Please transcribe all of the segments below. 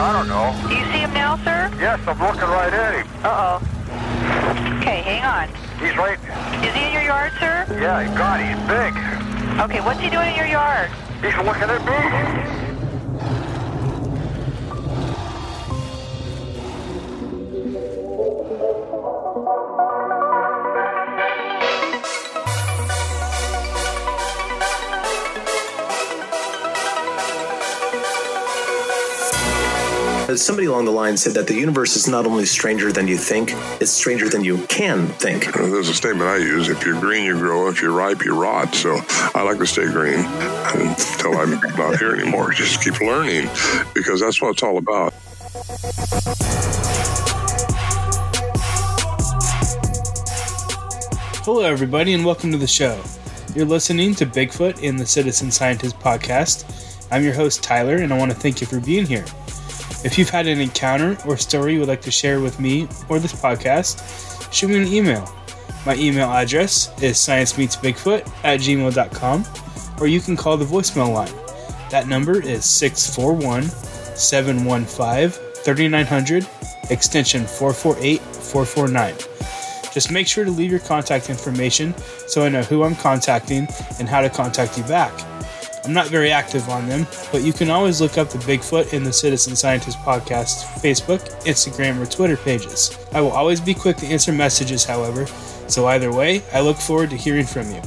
I don't know. Do you see him now, sir? Yes, I'm looking right at him. Uh oh. Okay, hang on. He's right... Is he in your yard, sir? Yeah, God, he's big. Okay, what's he doing in your yard? He's looking at me. Somebody along the line said that the universe is not only stranger than you think, it's stranger than you can think. Uh, There's a statement I use: "If you're green, you grow. If you're ripe, you rot." So I like to stay green until I'm not here anymore. Just keep learning because that's what it's all about. Hello, everybody, and welcome to the show. You're listening to Bigfoot in the Citizen Scientist podcast. I'm your host, Tyler, and I want to thank you for being here. If you've had an encounter or story you would like to share with me or this podcast, shoot me an email. My email address is sciencemeetsbigfoot at gmail.com, or you can call the voicemail line. That number is 641 715 3900, extension 448 449. Just make sure to leave your contact information so I know who I'm contacting and how to contact you back. I'm not very active on them, but you can always look up the Bigfoot in the Citizen Scientist podcast Facebook, Instagram, or Twitter pages. I will always be quick to answer messages, however, so either way, I look forward to hearing from you.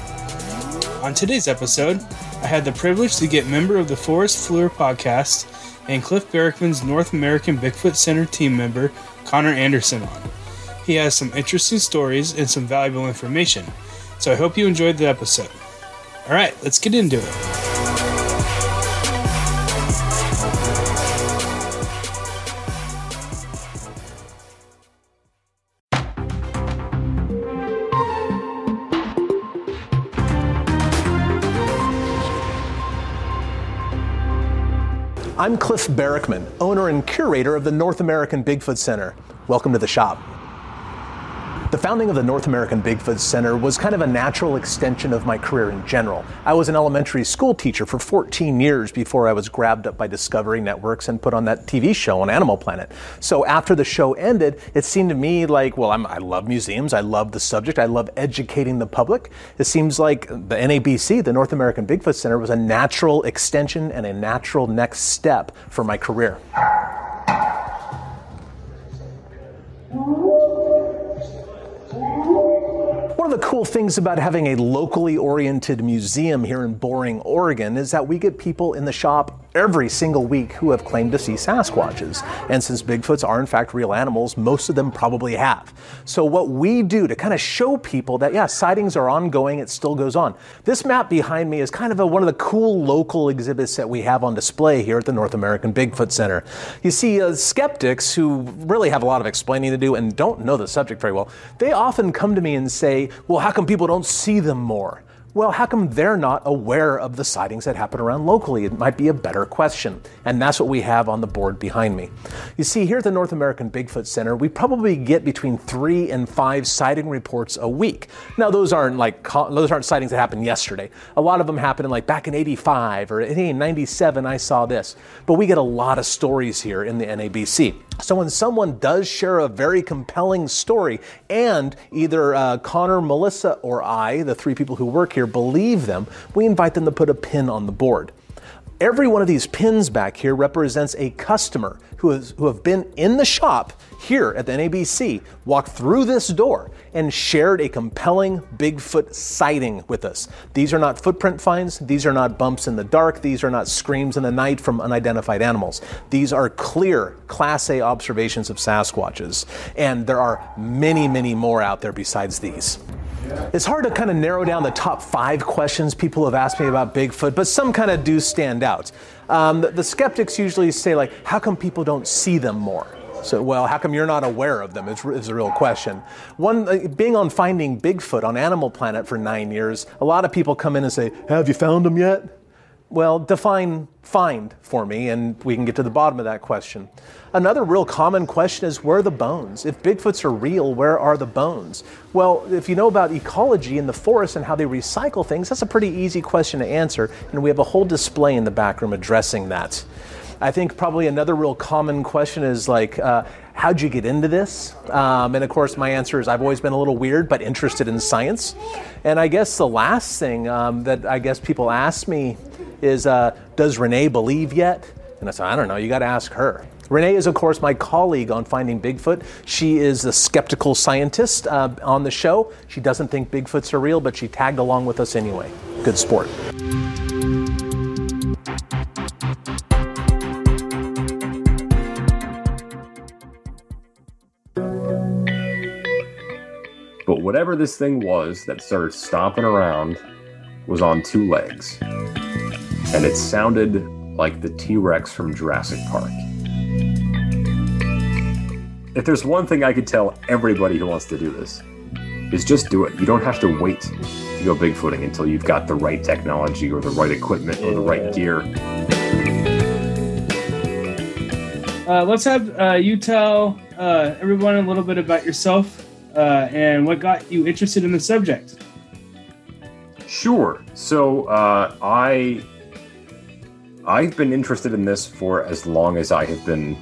On today's episode, I had the privilege to get member of the Forest Fleur podcast and Cliff Barackman's North American Bigfoot Center team member, Connor Anderson, on. He has some interesting stories and some valuable information, so I hope you enjoyed the episode. Alright, let's get into it. I'm Cliff Barackman, owner and curator of the North American Bigfoot Center. Welcome to the shop. The founding of the North American Bigfoot Center was kind of a natural extension of my career in general. I was an elementary school teacher for 14 years before I was grabbed up by Discovery Networks and put on that TV show on Animal Planet. So after the show ended, it seemed to me like, well, I'm, I love museums, I love the subject, I love educating the public. It seems like the NABC, the North American Bigfoot Center, was a natural extension and a natural next step for my career. One of the cool things about having a locally oriented museum here in Boring, Oregon is that we get people in the shop every single week who have claimed to see Sasquatches. And since Bigfoots are in fact real animals, most of them probably have. So what we do to kind of show people that yeah, sightings are ongoing, it still goes on. This map behind me is kind of a, one of the cool local exhibits that we have on display here at the North American Bigfoot Center. You see, uh, skeptics who really have a lot of explaining to do and don't know the subject very well, they often come to me and say, well, how come people don't see them more? Well, how come they're not aware of the sightings that happen around locally? It might be a better question. And that's what we have on the board behind me. You see, here at the North American Bigfoot Center, we probably get between three and five sighting reports a week. Now, those aren't like those aren't sightings that happened yesterday. A lot of them happened in like back in 85 or in 97, I saw this. But we get a lot of stories here in the NABC. So when someone does share a very compelling story, and either uh, Connor, Melissa, or I, the three people who work here, believe them, we invite them to put a pin on the board. Every one of these pins back here represents a customer who, has, who have been in the shop here at the NABC, walked through this door, and shared a compelling Bigfoot sighting with us. These are not footprint finds, these are not bumps in the dark, these are not screams in the night from unidentified animals. These are clear Class A observations of Sasquatches, and there are many, many more out there besides these. It's hard to kind of narrow down the top five questions people have asked me about Bigfoot, but some kind of do stand out. Um, the, the skeptics usually say, like, how come people don't see them more? So, well, how come you're not aware of them? Is, is a real question. One, uh, being on Finding Bigfoot on Animal Planet for nine years, a lot of people come in and say, Have you found them yet? Well, define find for me, and we can get to the bottom of that question. Another real common question is where are the bones? If Bigfoots are real, where are the bones? Well, if you know about ecology in the forest and how they recycle things, that's a pretty easy question to answer, and we have a whole display in the back room addressing that. I think probably another real common question is like, uh, how'd you get into this? Um, and of course, my answer is I've always been a little weird, but interested in science. And I guess the last thing um, that I guess people ask me is, uh, does Ranae believe yet? And I said, I don't know, you got to ask her. Ranae is, of course, my colleague on Finding Bigfoot. She is the skeptical scientist uh, on the show. She doesn't think Bigfoots are real, but she tagged along with us anyway. Good sport. But whatever this thing was that started stomping around was on two legs. And it sounded like the T Rex from Jurassic Park. If there's one thing I could tell everybody who wants to do this, is just do it. You don't have to wait to go bigfooting until you've got the right technology or the right equipment or the right gear. Uh, let's have uh, you tell uh, everyone a little bit about yourself uh, and what got you interested in the subject. Sure. So uh, I I've been interested in this for as long as I have been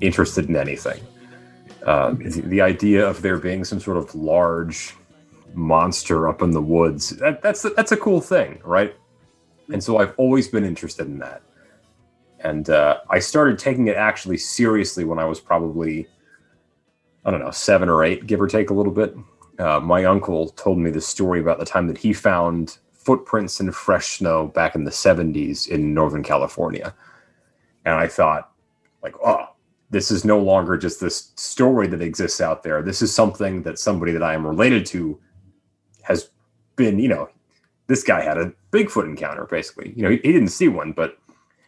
interested in anything. Uh, the, the idea of there being some sort of large monster up in the woods that, that's that's a cool thing, right? And so I've always been interested in that. And uh, I started taking it actually seriously when I was probably I don't know seven or eight, give or take a little bit. Uh, my uncle told me the story about the time that he found footprints in fresh snow back in the 70s in Northern California. And I thought, like, oh, this is no longer just this story that exists out there. This is something that somebody that I am related to has been, you know, this guy had a Bigfoot encounter, basically. You know, he, he didn't see one, but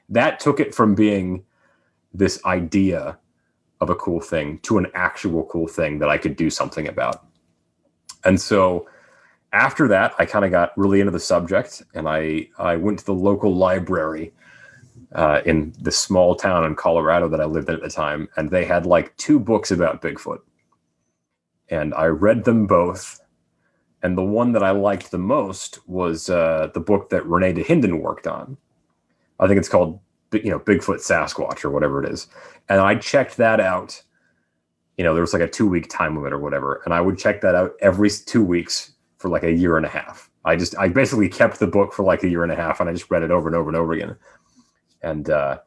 that took it from being this idea of a cool thing to an actual cool thing that I could do something about. And so after that, I kind of got really into the subject and I, I went to the local library uh, in the small town in Colorado that I lived in at the time. And they had like two books about Bigfoot. And I read them both. And the one that I liked the most was uh, the book that René de Dahinden worked on. I think it's called, you know, Bigfoot Sasquatch or whatever it is. And I checked that out. You know, there was like a two week time limit or whatever. And I would check that out every two weeks for like a year and a half. I just, I basically kept the book for like a year and a half and I just read it over and over and over again. And uh,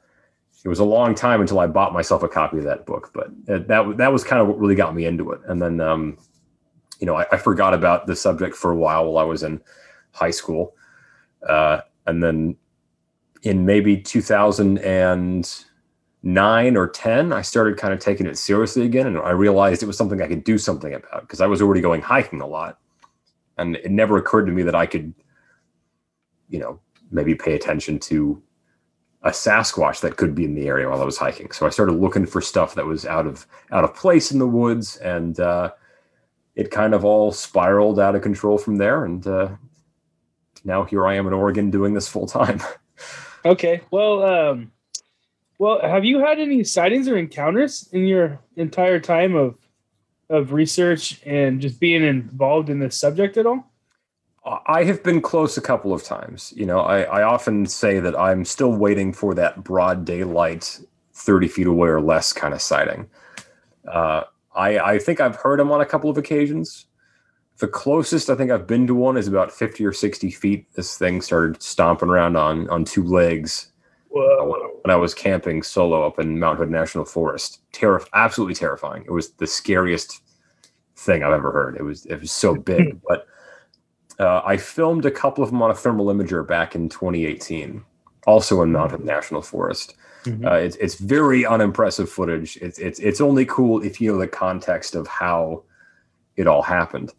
it was a long time until I bought myself a copy of that book. But that, that was kind of what really got me into it. And then, um, you know, I, I, forgot about the subject for a while while I was in high school. Uh, and then in maybe 2009 or 10, I started kind of taking it seriously again. And I realized it was something I could do something about because I was already going hiking a lot. And it never occurred to me that I could, you know, maybe pay attention to a Sasquatch that could be in the area while I was hiking. So I started looking for stuff that was out of out of place in the woods, and uh, it kind of all spiraled out of control from there. And uh, now here I am in Oregon doing this full time. okay, well, um, well, have you had any sightings or encounters in your entire time of of research and just being involved in this subject at all? I have been close a couple of times. You know, I, I often say that I'm still waiting for that broad daylight, 30 feet away or less kind of sighting. Uh, I, I think I've heard them on a couple of occasions, The closest I think I've been to one is about 50 or 60 feet. This thing started stomping around on on two legs Whoa. when I was camping solo up in Mount Hood National Forest. Terri- absolutely terrifying. It was the scariest thing I've ever heard. It was it was so big. but uh, I filmed a couple of them on a thermal imager back in 2018, also in Mount Hood National Forest. Mhm. Uh, it's it's very unimpressive footage. It's it's it's only cool if you know the context of how it all happened.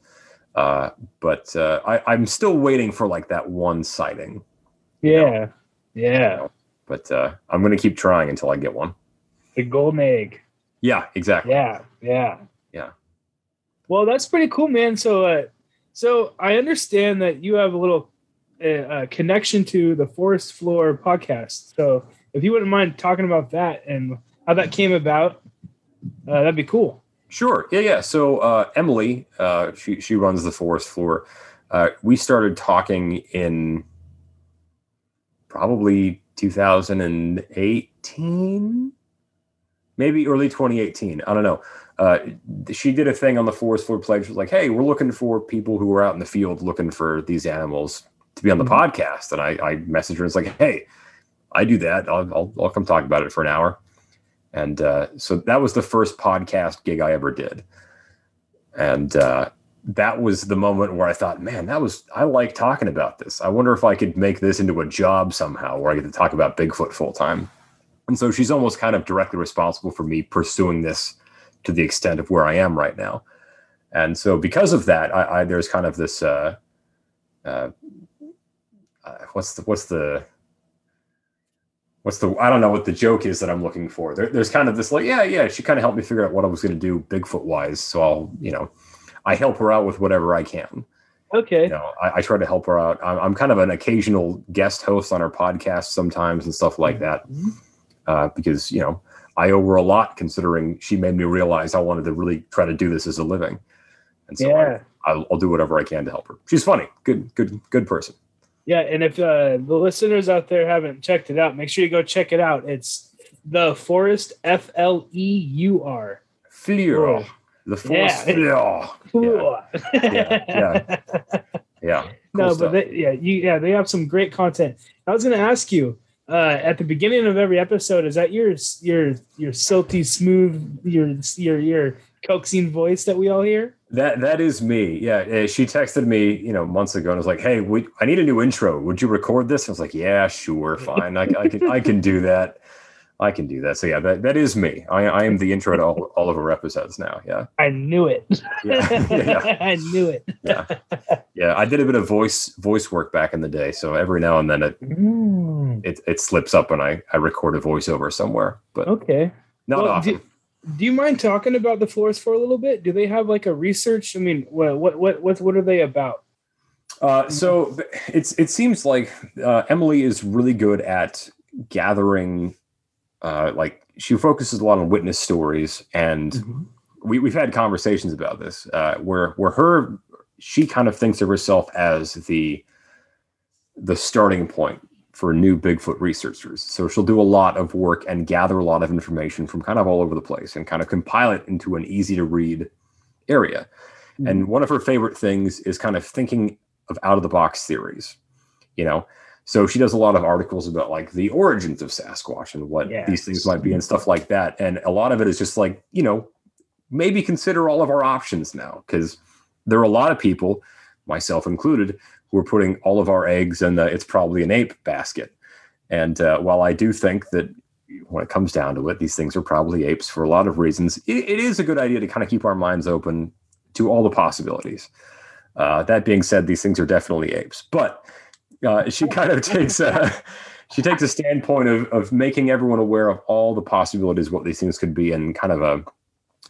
Uh, but uh, I, I'm still waiting for like that one sighting. Yeah. Yeah. But uh, I'm gonna keep trying until I get one. The golden egg. Yeah, exactly. Yeah. Yeah. Yeah. Well, that's pretty cool, man. So, uh, so I understand that you have a little uh, uh, connection to the Forest Fleur podcast. So, if you wouldn't mind talking about that and how that came about, uh, that'd be cool. Sure. Yeah, yeah. So uh, Emily, uh, she she runs the Forest Fleur. Uh, we started talking in probably 2018, maybe early 2018. I don't know. Uh, she did a thing on the Forest Fleur pledge. She was like, "Hey, we're looking for people who are out in the field looking for these animals to be on the podcast." And I, I messaged her and was like, "Hey, I do that. I'll, I'll, I'll come talk about it for an hour." And uh, so that was the first podcast gig I ever did. And uh, that was the moment where I thought, man, that was, I like talking about this. I wonder if I could make this into a job somehow where I get to talk about Bigfoot full time. And so she's almost kind of directly responsible for me pursuing this to the extent of where I am right now. And so because of that, I, I there's kind of this, uh, uh, uh, what's the, what's the, what's the I don't know what the joke is that I'm looking for. There, there's kind of this like, yeah, yeah, she kind of helped me figure out what I was going to do Bigfoot wise. So I'll, you know, I help her out with whatever I can. Okay. You know, I, I try to help her out. I'm, I'm kind of an occasional guest host on her podcast sometimes and stuff like that, uh, because you know I owe her a lot considering she made me realize I wanted to really try to do this as a living, and so Yeah. I, I'll, I'll do whatever I can to help her. She's funny, good, good, good person. Yeah, and if uh, the listeners out there haven't checked it out, make sure you go check it out. It's the Forest F L E U R. Fleur, the Forest Yeah. fleur. Cool. Yeah, yeah. Yeah. Cool no, stuff. but they, yeah, you yeah, they have some great content. I was going to ask you uh, at the beginning of every episode, is that your your your silty smooth your your your coaxing voice that we all hear? That that is me. Yeah, uh, she texted me, you know, months ago, and was like, "Hey, we, I need a new intro. Would you record this?" I was like, "Yeah, sure, fine. I, I can I can do that. I can do that." So yeah, that, that is me. I, I am the intro to all, all of our episodes now. Yeah, I knew it. yeah, yeah, I knew it. yeah. Yeah, I did a bit of voice voice work back in the day, so every now and then it Mm, it, it slips up and I I record a voiceover somewhere, but okay. not Well, often. do, do you mind talking about the Forest for a little bit? Do they have like a research? I mean, what what what what, what are they about? Uh, so it's it seems like uh, Emily is really good at gathering, uh, like she focuses a lot on witness stories, and we we've had conversations about this, uh, where where her she kind of thinks of herself as the the starting point for new Bigfoot researchers. So she'll do a lot of work and gather a lot of information from kind of all over the place and kind of compile it into an easy to read area. Hmm. And one of her favorite things is kind of thinking of out of the box theories, you know. So she does a lot of articles about like the origins of Sasquatch and what these things might be and stuff like that. And a lot of it is just like, you know, maybe consider all of our options now because there are a lot of people, myself included, who are putting all of our eggs in the it's probably an ape basket. And uh, while I do think that when it comes down to it, these things are probably apes for a lot of reasons, it, it is a good idea to kind of keep our minds open to all the possibilities. Uh, that being said, these things are definitely apes, but uh, she kind of takes a she takes a standpoint of of making everyone aware of all the possibilities of what these things could be, and kind of a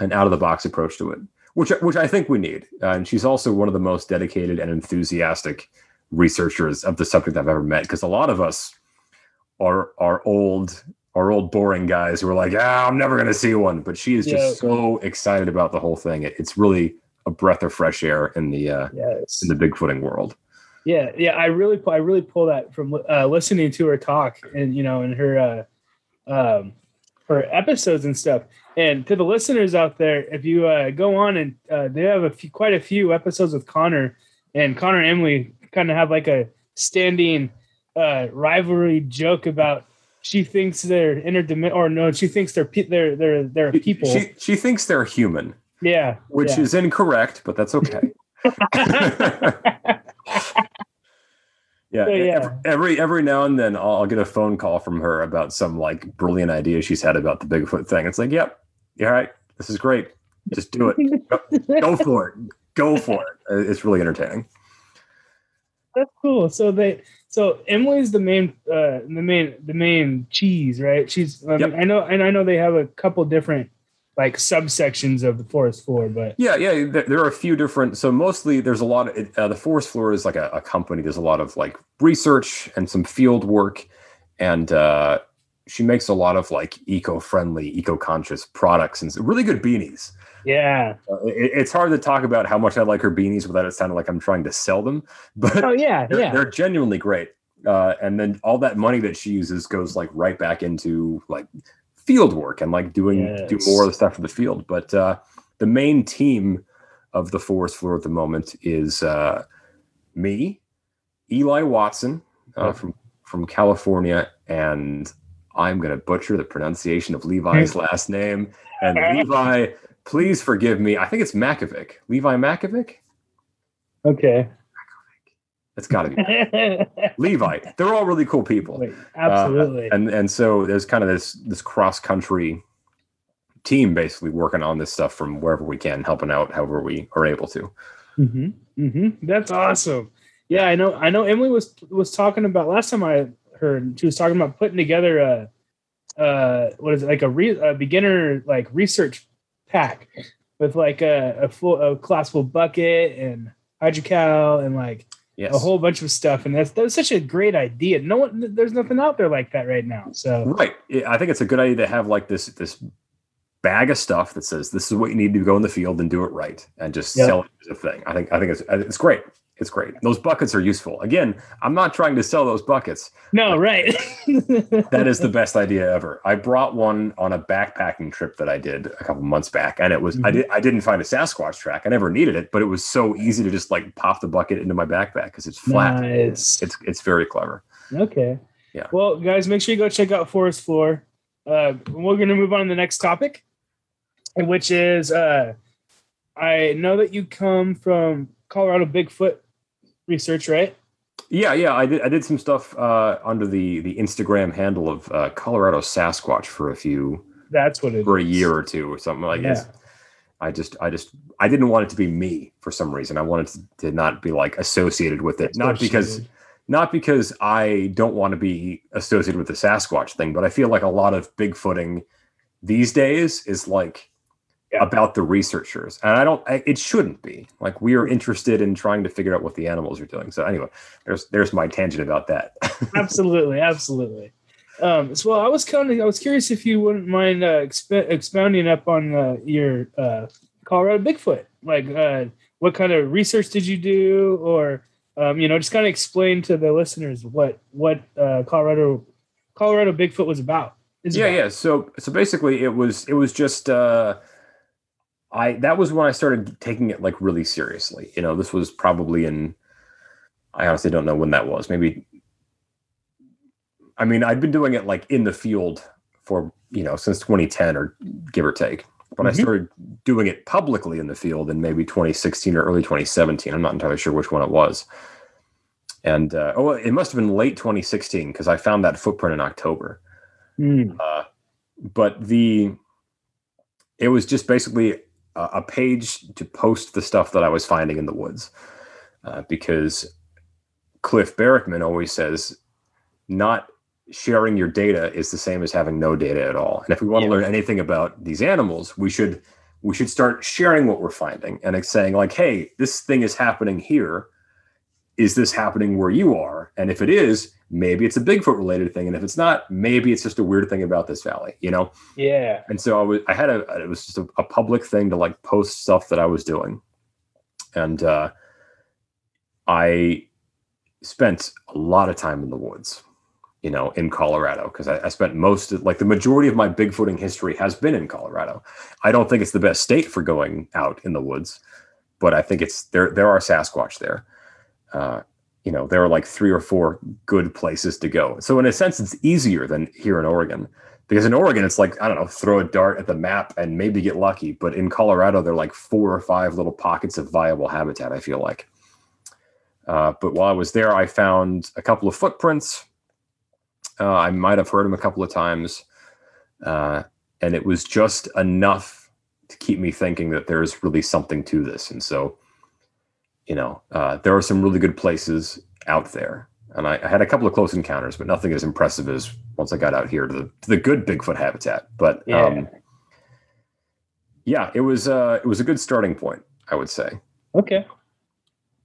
an out of the box approach to it, which which I think we need. Uh, and she's also one of the most dedicated and enthusiastic researchers of the subject I've ever met, because a lot of us are are old are old boring guys who are like, ah, I'm never going to see one, but she is just Yeah. so excited about the whole thing. It, it's really a breath of fresh air in the uh, Yes. in the bigfooting world. Yeah, yeah. I really, I really pull that from uh, listening to her talk, and you know, and her, uh, um, for episodes and stuff. And to the listeners out there, if you uh, go on and uh, they have a few, quite a few episodes with Connor, and Connor and Emily kind of have like a standing uh, rivalry joke about she thinks they're interdimensional, or no, she thinks they're pe- they're they're they're people. She she thinks they're human, yeah, which yeah. is incorrect, but that's okay. yeah, So, yeah. Every, every now and then I'll, I'll get a phone call from her about some like brilliant idea she's had about the Bigfoot thing. It's like, yep, you're. This is great. Just do it. Go, go for it. Go for it. Uh, It's really entertaining. That's cool. So they so Emily's the main uh the main the main cheese, right? She's Yep. I know and I know they have a couple different like subsections of the Forest Fleur, but Yeah, yeah. There, are a few different. So mostly, there's a lot of uh, the Forest Fleur is like a, a company. There's a lot of like research and some field work, and uh, she makes a lot of like eco-friendly, eco-conscious products and really good beanies. yeah. Uh, it, it's hard to talk about how much I like her beanies without it sounding like I'm trying to sell them, but Oh yeah, they're, yeah. they're genuinely great. Uh, and then all that money that she uses goes like right back into like field work and like doing do more of the stuff for the field. But uh, the main team of the Forest Fleur at the moment is uh, me, Eli Watson uh, from from California, and I'm going to butcher the pronunciation of Levi's last name. And Levi, please forgive me. I think it's Makovic. Levi Makovic. Okay. It's got to be Levi. They're all really cool people. Wait, absolutely. Uh, and and so there's kind of this this cross country team basically working on this stuff from wherever we can, helping out however we are able to. hmm hmm That's awesome. Yeah, I know. I know. Emily was was talking about last time I heard. She was talking about putting together a, uh, what is it like a, re, a beginner like research pack with like a, a full a collapsible bucket and hydrocal and like Yes. a whole bunch of stuff. And that's that's such a great idea. No one, there's nothing out there like that right now. So Right. I think it's a good idea to have like this this bag of stuff that says this is what you need to go in the field and do it right and just Yeah. sell it as a thing. I think I think it's it's great. It's great. Those buckets are useful. Again, I'm not trying to sell those buckets. no, right. That is the best idea ever. I brought one on a backpacking trip that I did a couple months back, and it was I Mhm. did I didn't find a Sasquatch track. I never needed it, but it was so easy to just like pop the bucket into my backpack because it's flat. nice. It's it's very clever. Okay. Yeah. Well, guys, make sure you go check out Forest Fleur. Uh, we're going to move on to the next topic, which is uh, I know that you come from Colorado Bigfoot research, right? Yeah, yeah. I did I did some stuff uh, under the the Instagram handle of uh, Colorado Sasquatch for a few That's what it for a year or two or something like Yeah. this. I just I just I didn't want it to be me for some reason. I wanted to, to not be like associated with it. Not because not because I don't want to be associated with the Sasquatch thing, but I feel like a lot of Bigfooting these days is like Yeah. about the researchers, and I don't. I, it shouldn't be. Like we are interested in trying to figure out what the animals are doing. So anyway, there's there's my tangent about that. absolutely, absolutely. Um, so, well, I was kind of I was curious if you wouldn't mind uh, exp- expounding up on uh, your uh, Colorado Bigfoot. Like, uh, what kind of research did you do, or um, you know, just kind of explain to the listeners what what uh, Colorado Colorado Bigfoot was about. Yeah, about. yeah. So so basically, it was it was just. uh I that was when I started taking it like really seriously. You know, this was probably in I honestly don't know when that was. Maybe I mean, I'd been doing it like in the field for, you know, since 2010 or give or take. But I Mhm. started doing it publicly in the field in maybe 2016 or early 2017. I'm not entirely sure which one it was. And uh, oh, it must have been late 2016 because I found that footprint in October Mm. uh, but the it was just basically a, a page to post the stuff that I was finding in the woods, uh, because Cliff Barackman always says, not sharing your data is the same as having no data at all. And if we want Yeah. to learn anything about these animals, we should we should start sharing what we're finding and it's saying like, hey, this thing is happening here. Is this happening where you are? And if it is, maybe it's a Bigfoot related thing. And if it's not, maybe it's just a weird thing about this valley, you know? Yeah. And so I was, I had a, it was just a, a public thing to like post stuff that I was doing. And uh, I spent a lot of time in the woods. you know, in Colorado because I, I spent most of, like the majority of my bigfooting history has been in Colorado. I don't think it's the best state for going out in the woods, but I think it's there. There are Sasquatch there. Uh, you know, there are like three or four good places to go. So in a sense, it's easier than here in Oregon because in Oregon, it's like, I don't know, throw a dart at the map and maybe get lucky. But in Colorado, there are like four or five little pockets of viable habitat, I feel like. Uh, but while I was there, I found a couple of footprints. Uh, I might have heard them a couple of times. Uh, and it was just enough to keep me thinking that there's really something to this. And so, you know, uh, there are some really good places out there. And I, I, had a couple of close encounters, but nothing as impressive as once I got out here to the, to the good Bigfoot habitat. But yeah. Um, yeah, it was uh, it was a good starting point, I would say. Okay.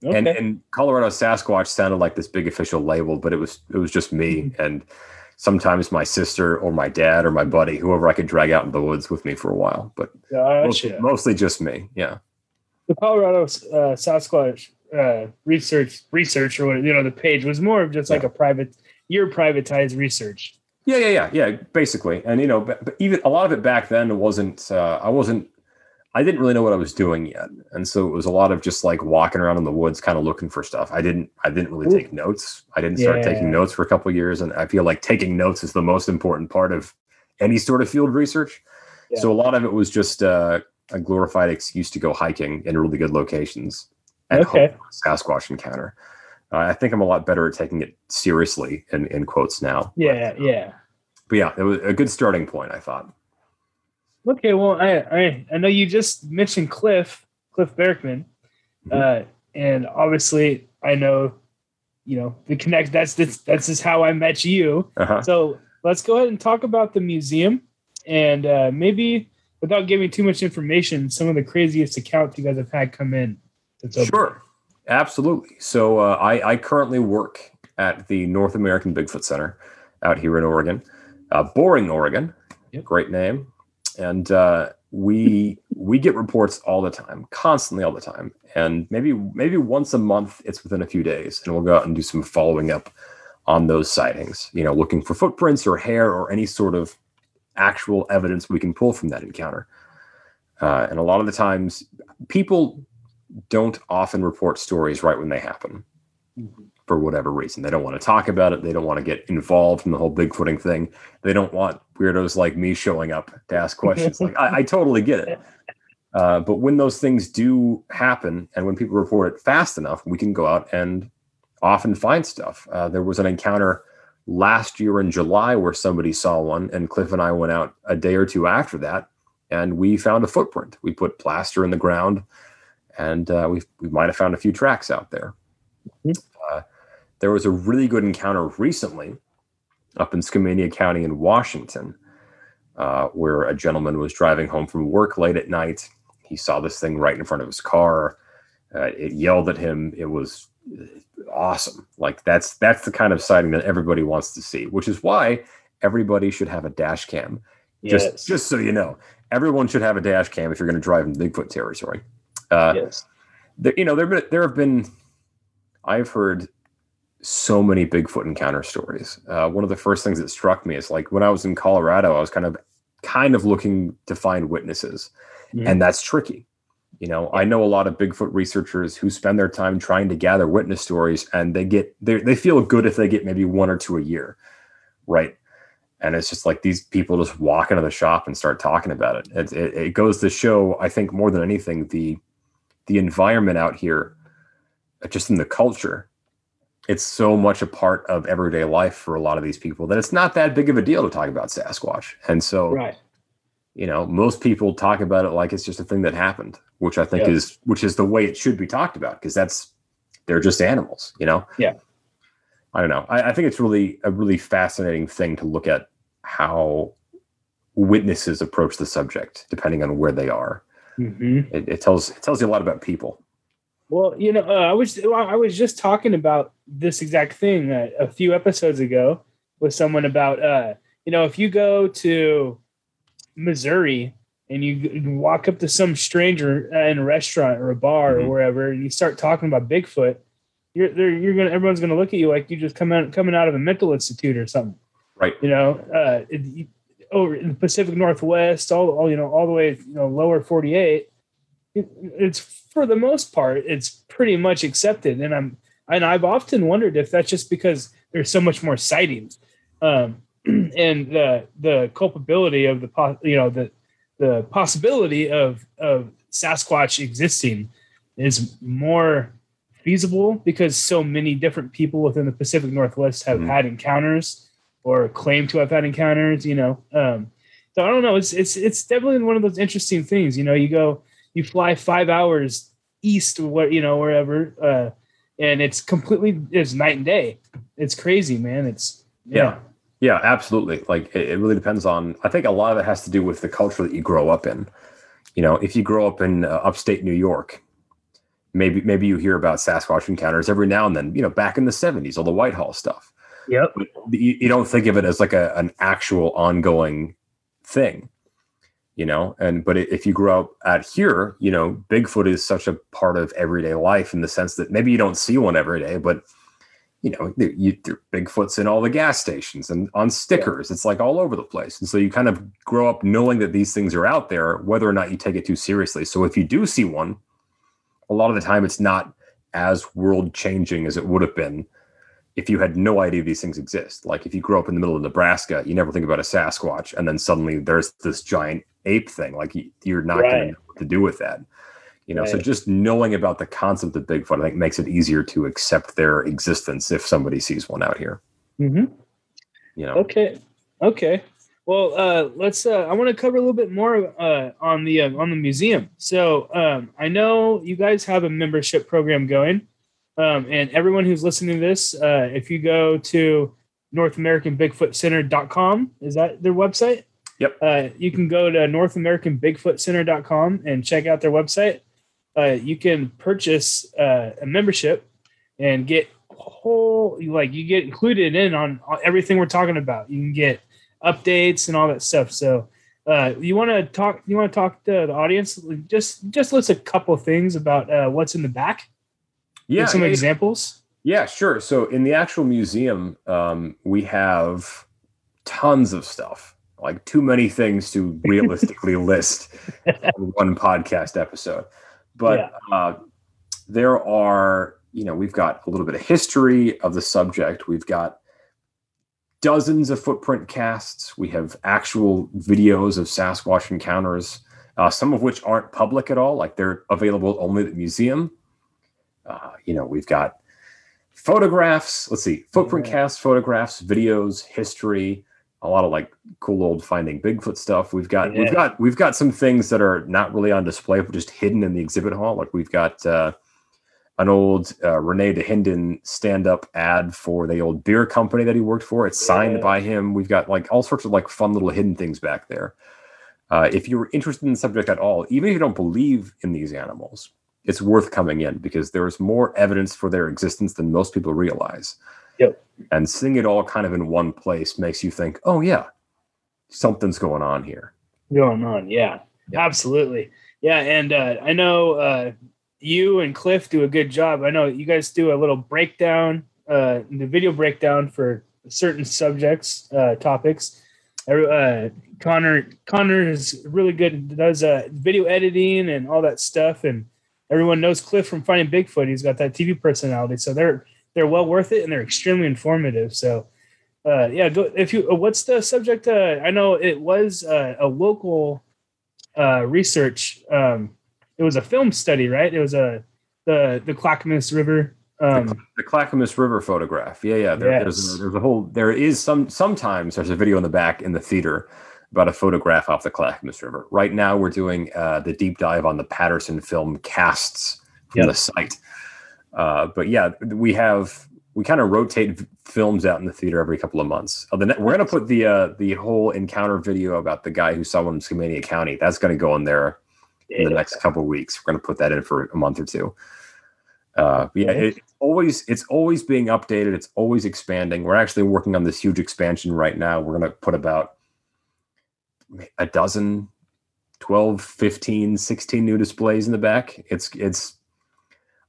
Okay. And, and Colorado Sasquatch sounded like this big official label, but it was it was just me mm-hmm. and sometimes my sister or my dad or my buddy, whoever I could drag out in the woods with me for a while. But gotcha. mostly, mostly, just me. Yeah. The Colorado uh, Sasquatch uh, research research or what you know the page was more of just like yeah. a private your privatized research. Yeah, yeah, yeah, yeah. Basically, and you know, but, but even a lot of it back then wasn't. Uh, I wasn't I didn't really know what I was doing yet, and so it was a lot of just like walking around in the woods, kind of looking for stuff. I didn't, I didn't really Ooh. take notes. I didn't start yeah. taking notes for a couple years, and I feel like taking notes is the most important part of any sort of field research. Yeah. So a lot of it was just uh, a glorified excuse to go hiking in really good locations and okay. hope Sasquatch encounter. Uh, I think I'm a lot better at taking it seriously in, in quotes now. Yeah, but, yeah. But yeah, it was a good starting point. I thought. Okay, well, I, I I know you just mentioned Cliff Cliff Barackman, mm-hmm. uh, and obviously I know, you know, the connect. That's that's that's just how I met you. Uh-huh. So let's go ahead and talk about the museum, and uh, maybe without giving too much information, some of the craziest accounts you guys have had come in. Sure, absolutely. So uh, I I currently work at the North American Bigfoot Center out here in Oregon, uh, Boring, Oregon. Yep. Great name and uh, we we get reports all the time, constantly all the time, and maybe maybe once a month it's within a few days, and we'll go out and do some following up on those sightings. You know, looking for footprints or hair or any sort of actual evidence we can pull from that encounter. Uh, and a lot of the times, people don't often report stories right when they happen. Mm-hmm for whatever reason. They don't want to talk about it. They don't want to get involved in the whole Bigfooting thing. They don't want weirdos like me showing up to ask questions. like I, I, totally get it. Uh, but when those things do happen, and when people report it fast enough, we can go out and often find stuff. Uh, there was an encounter last year in July where somebody saw one, and Cliff and I went out a day or two after that, and we found a footprint. We put plaster in the ground, and uh, we we might have found a few tracks out there. Mm-hmm. Uh, there was a really good encounter recently up in Skamania County in Washington, uh, where a gentleman was driving home from work late at night. He saw this thing right in front of his car. Uh, it yelled at him. It was awesome. Like that's that's the kind of sighting that everybody wants to see, which is why everybody should have a dash cam. Just yes. just so you know, everyone should have a dash cam if you're going to drive in Bigfoot territory. Uh, yes. There, you know, there been there have been. I've heard so many Bigfoot encounter stories. Uh, one of the first things that struck me is like when I was in Colorado, I was kind of kind of looking to find witnesses, mm. and that's tricky. You know, I know a lot of Bigfoot researchers who spend their time trying to gather witness stories, and they get they they feel good if they get maybe one or two a year, right? And it's just like these people just walk into the shop and start talking about it. It, it, it goes to show, I think, more than anything, the the environment out here, uh, just in the culture, it's so much a part of everyday life for a lot of these people that it's not that big of a deal to talk about Sasquatch. And so, right. you know, most people talk about it like it's just a thing that happened, which I think yeah. is which is the way it should be talked about because that's they're just animals, you know. Yeah. I don't know. I, I think it's really a really fascinating thing to look at how witnesses approach the subject, depending on where they are. Mm-hmm. It, it tells it tells you a lot about people. Well, you know, uh, I was I was just talking about this exact thing uh, a few episodes ago with someone about uh, you know, if you go to Missouri and you walk up to some stranger in a restaurant or a bar mm-hmm. or wherever, and you start talking about Bigfoot, you're you're gonna everyone's gonna look at you like you just come out coming out of a mental institute or something. Right. You know, uh, it, you, over in the Pacific Northwest, all, all you know, all the way you know lower forty eight. It, it's for the most part, it's pretty much accepted, and I'm and I've often wondered if that's just because there's so much more sightings, um, and the the culpability of the you know the the possibility of of Sasquatch existing is more feasible because so many different people within the Pacific Northwest have Mhm. had encounters or claim to have had encounters. You know, um, so I don't know. It's it's it's definitely one of those interesting things. You know, you go you fly five hours east what you know wherever, uh, and it's completely it's night and day. It's crazy, man. It's Yeah. Yeah, absolutely. Like it, it really depends on. I think a lot of it has to do with the culture that you grow up in. You know, if you grow up in uh, upstate New York, maybe maybe you hear about Sasquatch encounters every now and then. You know, back in the '70s, all the Whitehall stuff. Yep. But you, you don't think of it as like a, an actual ongoing thing. You know, and but if you grow up out here, you know, Bigfoot is such a part of everyday life in the sense that maybe you don't see one every day, but you know, you, Bigfoots in all the gas stations and on stickers. It's like all over the place. And so you kind of grow up knowing that these things are out there, whether or not you take it too seriously. So if you do see one, a lot of the time it's not as world changing as it would have been if you had no idea these things exist. Like if you grew up in the middle of Nebraska, you never think about a Sasquatch, and then suddenly there's this giant ape thing. Like you- you're not going to know what to do with that. You know, so just knowing about the concept of Bigfoot, I think, makes it easier to accept their existence if somebody sees one out here. hmm You know, Okay. Okay. Well, uh, let's. Uh, I want to cover a little bit more uh, on the uh, on the museum. So um, I know you guys have a membership program going, um, and everyone who's listening to this, uh, if you go to North American Bigfoot Center.com, is that their website? Yep. Uh, you can go to North American Bigfoot Center.com and check out their website. Uh, you can purchase uh, a membership and get whole like you get included in on, everything we're talking about. You can get updates and all that stuff. So uh, you want to talk? You want to talk to the audience? Just just list a couple things about uh, what's in the back. yeah, Give some yeah, examples. Yeah, sure. So in the actual museum, um, we have tons of stuff, like too many things to realistically list in one podcast episode. But uh, there are, you know, we've got a little bit of history of the subject. We've got dozens of footprint casts. We have actual videos of Sasquatch encounters, uh, some of which aren't public at all, like they're available only at the museum. Uh, you know, we've got photographs. Let's see, footprint Yeah. cast photographs, videos, history, a lot of like cool old finding Bigfoot stuff. We've got Yeah. we've got we've got some things that are not really on display, but just hidden in the exhibit hall. Like we've got uh, an old uh, de Dahinden stand-up ad for the old beer company that he worked for. It's signed Yeah. by him. We've got like all sorts of like fun little hidden things back there. Uh, if you're interested in the subject at all, even if you don't believe in these animals, it's worth coming in because there's more evidence for their existence than most people realize. Yep. And seeing it all kind of in one place makes you think, oh, yeah, something's going on here. going on. Yeah, Yeah. absolutely. Yeah, and uh, I know uh, you and Cliff do a good job. I know you guys do a little breakdown, uh, the video breakdown for certain subjects, uh, topics. Uh, Connor Connor is really good. Does uh, video editing and all that stuff, and everyone knows Cliff from Finding Bigfoot. He's got that TV personality, so they're they're well worth it and they're extremely informative. So uh, yeah, go if you. Uh, what's the subject? Uh, I know it was uh, a local uh, research. Um, it was a film study, right? It was a the the Clackamas River. Um, the Clackamas River photograph. Yeah, yeah. There, There's a, there's a whole. There is some. Sometimes there's a video in the back in the theater about a photograph off the Clackamas River. Right now, we're doing uh, the deep dive on the Patterson film casts from Yep. the site. Uh, but yeah, we have we kind of rotate films out in the theater every couple of months. Ne- we're going to put the uh, the whole encounter video about the guy who saw one in Skamania County. That's going to go in there in the next couple of weeks. We're going to put that in for a month or two. Uh, yeah, it, it's always it's always being updated. It's always expanding. We're actually working on this huge expansion right now. We're going to put about a dozen, 12, 15, 16 new displays in the back. It's it's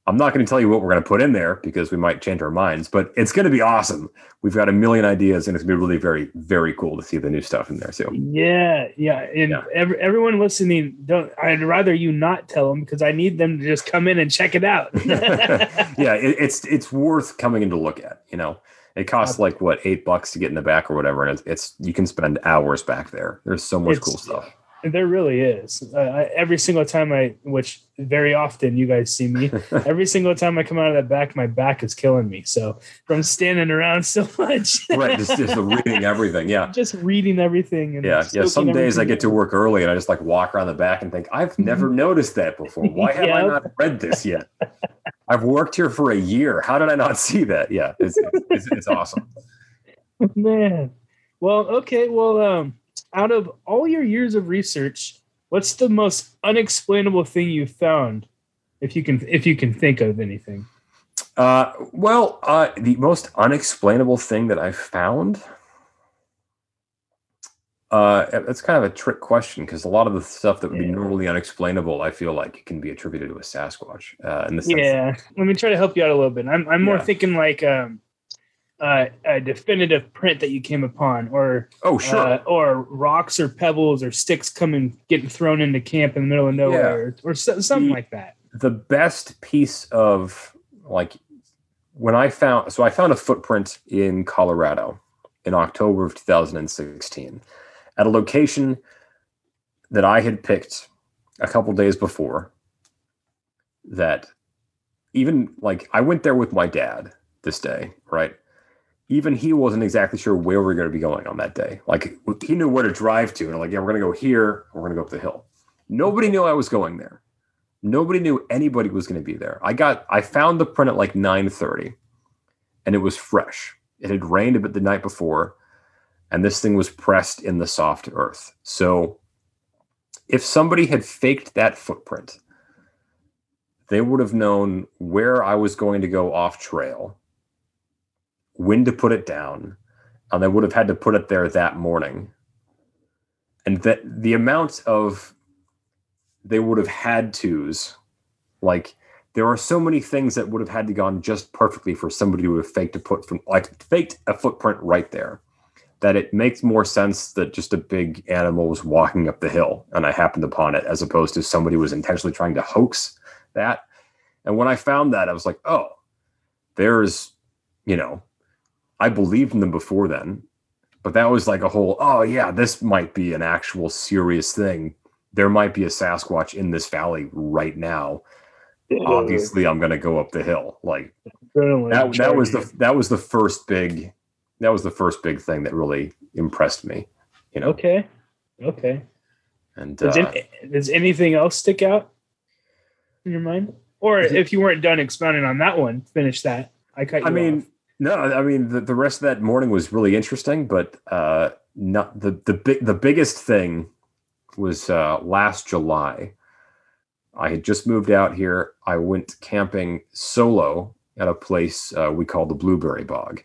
I'm not going to tell you what we're going to put in there because we might change our minds, but it's going to be awesome. We've got a million ideas, and it's going to be really very, very cool to see the new stuff in there too. Yeah, yeah, and Yeah. Every, everyone listening, don't. I'd rather you not tell them because I need them to just come in and check it out. yeah, it, it's it's worth coming in to look at. You know, it costs like what eight bucks to get in the back or whatever, and it's, it's you can spend hours back there. There's so much It's- cool stuff. There really is. Uh, every single time I, which very often you guys see me, every single time I come out of that back, my back is killing me. So from standing around so much, right, just just reading everything. Yeah, just reading everything. And yeah, yeah. Some days I get to work early and I just like walk around the back and think I've never noticed that before. Why have I not read this yet? I've worked here for a year. How did I not see that? Yeah, it's it's, it's, it's awesome. Man. Well, okay. Well, um, out of all your years of research, what's the most unexplainable thing you found? If you can, if you can think of anything. Uh, well, uh, the most unexplainable thing that I found. Uh, it's kind of a trick question because a lot of the stuff that would be normally unexplainable, I feel like it can be attributed to a Sasquatch. Uh, in the Yeah. Let me try to help you out a little bit. I'm, I'm more Yeah. thinking like um, uh, a definitive print that you came upon, or oh, sure. uh, or rocks or pebbles or sticks coming getting thrown into camp in the middle of nowhere, or so, something The- like that. the best piece of like when I found so I found a footprint in Colorado in October of 2016 at a location that I had picked a couple days before that even like I went there with my dad this day, right? Even he wasn't exactly sure where we are going to be going on that day. Like he knew where to drive to, and like, yeah, we're going to go here, we're going to go up the hill. Nobody knew I was going there. Nobody knew anybody was going to be there. I got, I found the print at like 9:30, and it was fresh. It had rained a bit the night before, and this thing was pressed in the soft earth. So, if somebody had faked that footprint, they would have known where I was going to go off trail, when to put it down, um, and they would have had to put it there that morning. And that the amount of they would have had tos, like there are so many things that would have had to gone just perfectly for somebody to have faked a put from like faked a footprint right there. That it makes more sense that just a big animal was walking up the hill and I happened upon it as opposed to somebody was intentionally trying to hoax that. And when I found that, I was like, oh, there's, you know, I believed in them before then, but that was like a whole, oh yeah, this might be an actual serious thing. There might be a Sasquatch in this valley right now. Obviously, I'm gonna go up the hill. Like that, that was the that was the first big that was the first big thing that really impressed me. You know, okay. Okay. and Does, uh, it, does anything else stick out in your mind? Or if you weren't done expounding on that one, finish that. I cut you I mean, off. No, I mean the, the rest of that morning was really interesting, but uh, not the the big the biggest thing was uh, last July. I had just moved out here. I went camping solo at a place uh, we call the Blueberry Bog.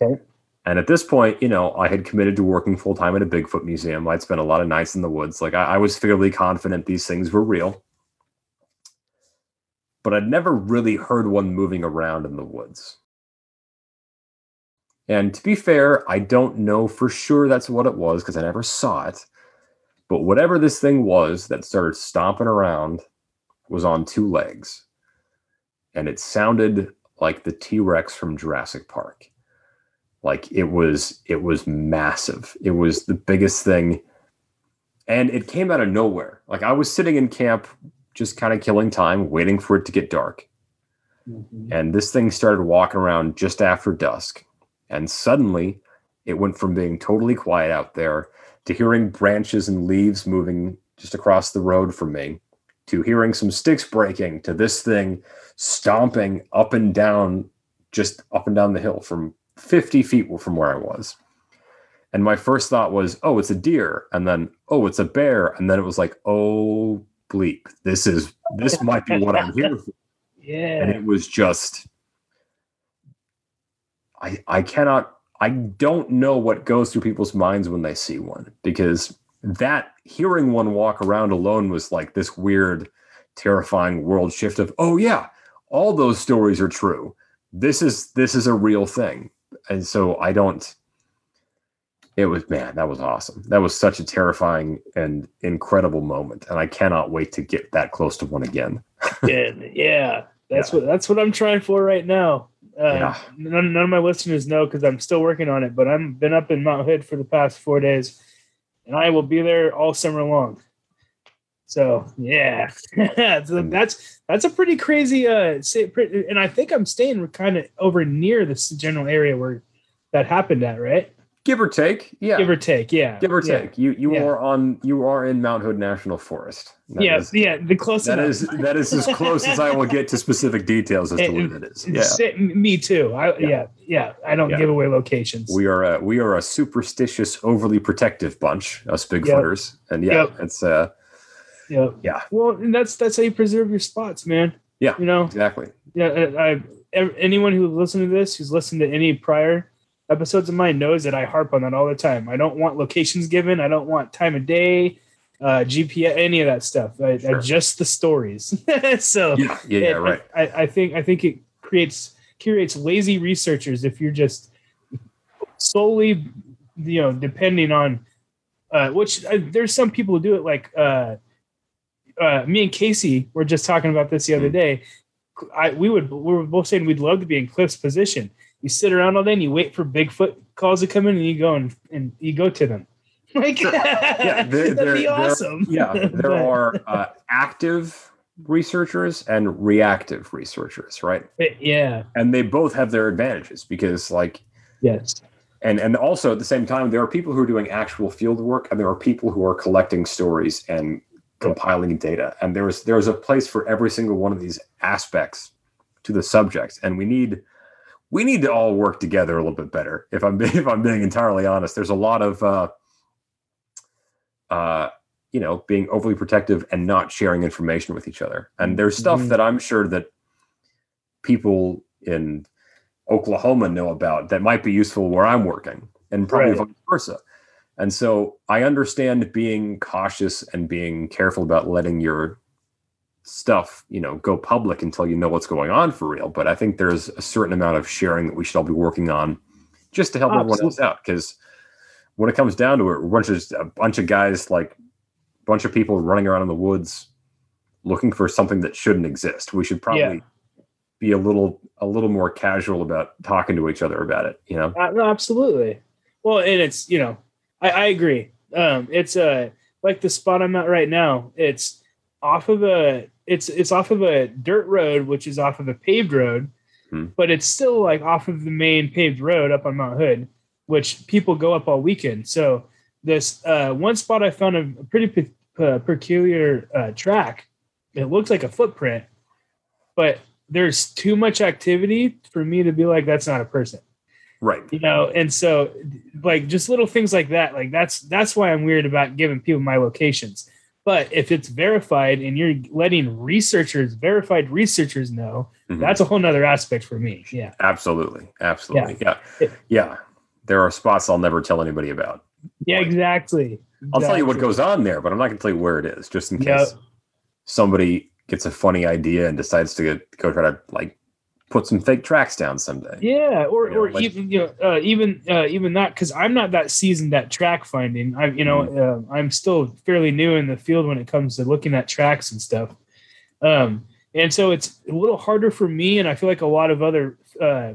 Okay. And at this point, you know, I had committed to working full time at a Bigfoot museum. I'd spent a lot of nights in the woods. Like I, I was fairly confident these things were real. But I'd never really heard one moving around in the woods. And to be fair, I don't know for sure that's what it was because I never saw it. But whatever this thing was that started stomping around was on two legs. And it sounded like the T-Rex from Jurassic Park. Like it was it was massive. It was the biggest thing. And it came out of nowhere. Like I was sitting in camp just kind of killing time, waiting for it to get dark. Mhm. And this thing started walking around just after dusk. And suddenly it went from being totally quiet out there to hearing branches and leaves moving just across the road from me to hearing some sticks breaking to this thing stomping up and down, just up and down the hill from 50 feet from where I was. And my first thought was, oh, it's a deer. And then, oh, it's a bear. And then it was like, oh, bleep. This is, this might be what I'm here for Yeah. and it was just i i cannot i don't know what goes through people's minds when they see one because that hearing one walk around alone was like this weird terrifying world shift of oh yeah all those stories are true. This is this is a real thing, and so I don't. It was man, that was awesome. That was such a terrifying and incredible moment, and I cannot wait to get that close to one again. Yeah, that's what that's what I'm trying for right now. Uh, Yeah. none, none of my listeners know because I'm still working on it, but I'm been up in Mount Hood for the past four days, and I will be there all summer long. So yeah, so that's that's a pretty crazy. Uh, and I think I'm staying kind of over near this general area where that happened at, right? Give or take, yeah. Give or take, yeah. Give or Yeah. take. You you Yeah. are on you are in Mount Hood National Forest. That yeah, is- yeah, the close that enough. is that is as close as I will get to specific details as to where that is. Yeah. Me too. I, yeah. yeah, I don't Yeah. give away locations. We are a we are a superstitious, overly protective bunch, us Bigfooters. And yeah, Yep. it's uh yeah, yeah, Well, and that's that's how you preserve your spots, man. Yeah. you know, exactly. yeah. I, I anyone who listened to this, who's listened to any prior episodes of mine, knows that I harp on that all the time. I don't want locations given. I don't want time of day, uh, GPS, any of that stuff. I, I just the stories. so Yeah, yeah, yeah, right. I, I think I think it creates curates lazy researchers if you're just solely you know depending on uh, which uh, there's some people who do it like uh, uh, me and Casey were just talking about this the other Hmm. day. I we would we were both saying we'd love to be in Cliff's position. You sit around all day and you wait for Bigfoot calls to come in and you go and, and you go to them. Like Yeah, there- that'd there- be there- awesome. Yeah, there But- are uh, active researchers and reactive researchers, right? yeah. And they both have their advantages because like Yes. and and also at the same time there are people who are doing actual field work and there are people who are collecting stories and compiling data and there's there's a place for every single one of these aspects to the subject and we need we need to all work together a little bit better if i'm being, if i'm being entirely honest there's a lot of uh uh you know being overly protective and not sharing information with each other and there's stuff Mhm. that i'm sure that people in Oklahoma know about that might be useful where I'm working, and probably Right. vice versa. And so I understand being cautious and being careful about letting your stuff, you know, go public until you know what's going on for real. But I think there's a certain amount of sharing that we should all be working on just to help everyone else out. Because when it comes down to it, we're just a bunch of guys, like a bunch of people running around in the woods looking for something that shouldn't exist. We should probably Yeah. be a little a little more casual about talking to each other about it. You know, Uh, no, absolutely. Well, and it's you know, I, I agree. Um, it's uh like the spot I'm at right now. It's off of a it's it's off of a dirt road, which is off of a paved road, Hmm. but it's still like off of the main paved road up on Mount Hood, which people go up all weekend. So this uh, one spot I found a, pretty pe- uh, peculiar uh, track. It looks like a footprint, but there's too much activity for me to be like that's not a person right? you know and so like just little things like that like that's that's why i'm weird about giving people my locations but if it's verified and you're letting researchers verified researchers know Mhm. that's a whole nother aspect for me yeah Absolutely, absolutely, yeah, It- yeah. There are spots I'll never tell anybody about. yeah exactly I'll tell you what goes on there, but I'm not going to tell you where it is, just in Yep. case somebody gets a funny idea and decides to go try to like put some fake tracks down someday. yeah or You know, or like- even you know uh, even uh, even that because i'm not that seasoned at track finding i you know Mm-hmm. uh, i'm still fairly new in the field when it comes to looking at tracks and stuff um and so it's a little harder for me and i feel like a lot of other uh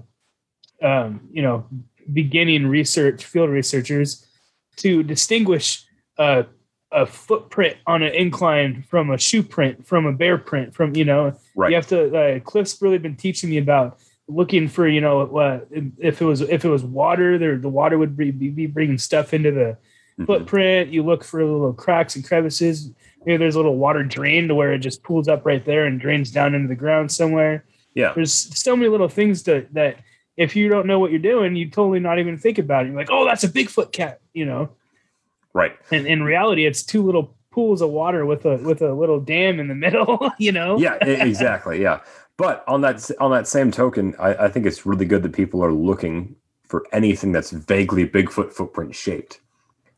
um you know beginning research field researchers to distinguish uh a footprint on an incline from a shoe print from a bear print from you know Right. you have to uh, cliff's really been teaching me about looking for you know uh, if it was if it was water there the water would be, be bringing stuff into the Mhm. footprint you look for little cracks and crevices maybe there's a little water drain to where it just pools up right there and drains down into the ground somewhere Yeah. there's so many little things to, that if you don't know what you're doing you totally not even think about it you're like oh that's a bigfoot cat you know Right. and in reality it's two little pools of water with a with a little dam in the middle you know Yeah. exactly. Yeah. But on that on that same token, I, I think it's really good that people are looking for anything that's vaguely Bigfoot footprint shaped.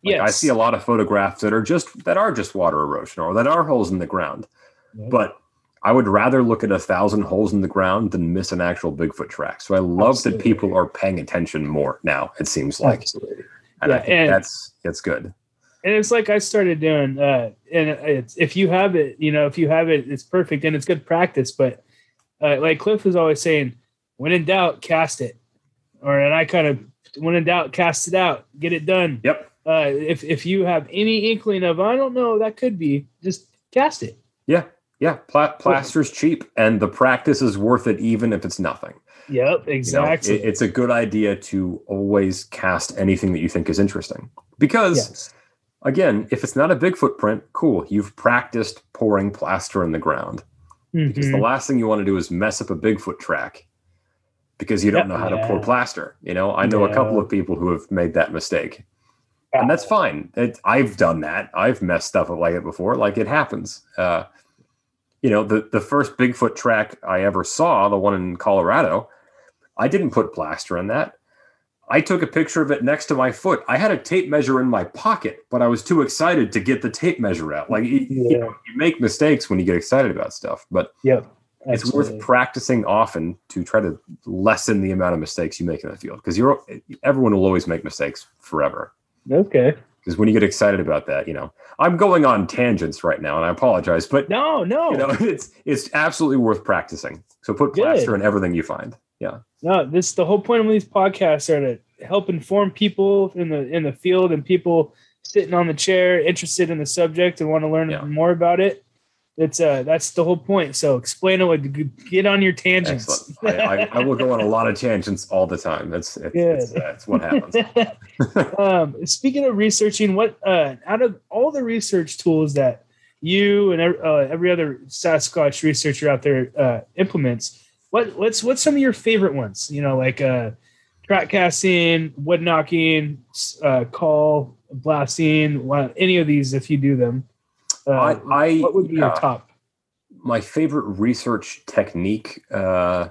Like I see a lot of photographs that are just that are just water erosion or that are holes in the ground. Yeah. But I would rather look at a thousand holes in the ground than miss an actual Bigfoot track. So I love that people are paying attention more now. It seems like, Absolutely. and I think and- that's that's good. And it's like I started doing. Uh, and it's if you have it, you know, if you have it, it's perfect and it's good practice. But uh, like Cliff was always saying, when in doubt, cast it. Or and I kind of when in doubt, cast it out, get it done. Yep. Uh, if if you have any inkling of I don't know, that could be just cast it. Yeah. Yeah. Pla- plaster's cheap, and the practice is worth it, even if it's nothing. Yep, You know, exactly. it- it's a good idea to always cast anything that you think is interesting because. yes. Again, if it's not a big footprint, cool. You've practiced pouring plaster in the ground. Because Mhm. the last thing you want to do is mess up a Bigfoot track because you don't know how to pour plaster. You know, I know a couple of people who have made that mistake. And that's fine. It, I've done that. I've messed stuff up like it before. Like it happens. Uh, you know, the, the first Bigfoot track I ever saw, the one in Colorado, I didn't put plaster in that. I took a picture of it next to my foot. I had a tape measure in my pocket, but I was too excited to get the tape measure out. Like you, you know, you make mistakes when you get excited about stuff, but Yep. it's worth practicing often to try to lessen the amount of mistakes you make in the field because you're everyone will always make mistakes forever Okay. because when you get excited about that you know i'm going on tangents right now and i apologize but No, no. you know it's it's absolutely worth practicing so put Good. plaster in everything you find yeah No, this the whole point of these podcasts are to help inform people in the in the field and people sitting on the chair interested in the subject and want to learn Yeah. more about it. It's uh that's the whole point. So explain it. Get on your tangents. I, I, I will go on a lot of tangents all the time that's it's, it's, Good. that's what happens um, speaking of researching, what uh, out of all the research tools that you and ev- uh, every other Sasquatch researcher out there uh, implements, what what's what's some of your favorite ones? You know, like uh, track casting, wood knocking, uh, call blasting, any of these if you do them. Uh, I, I what would be your top? my favorite research technique uh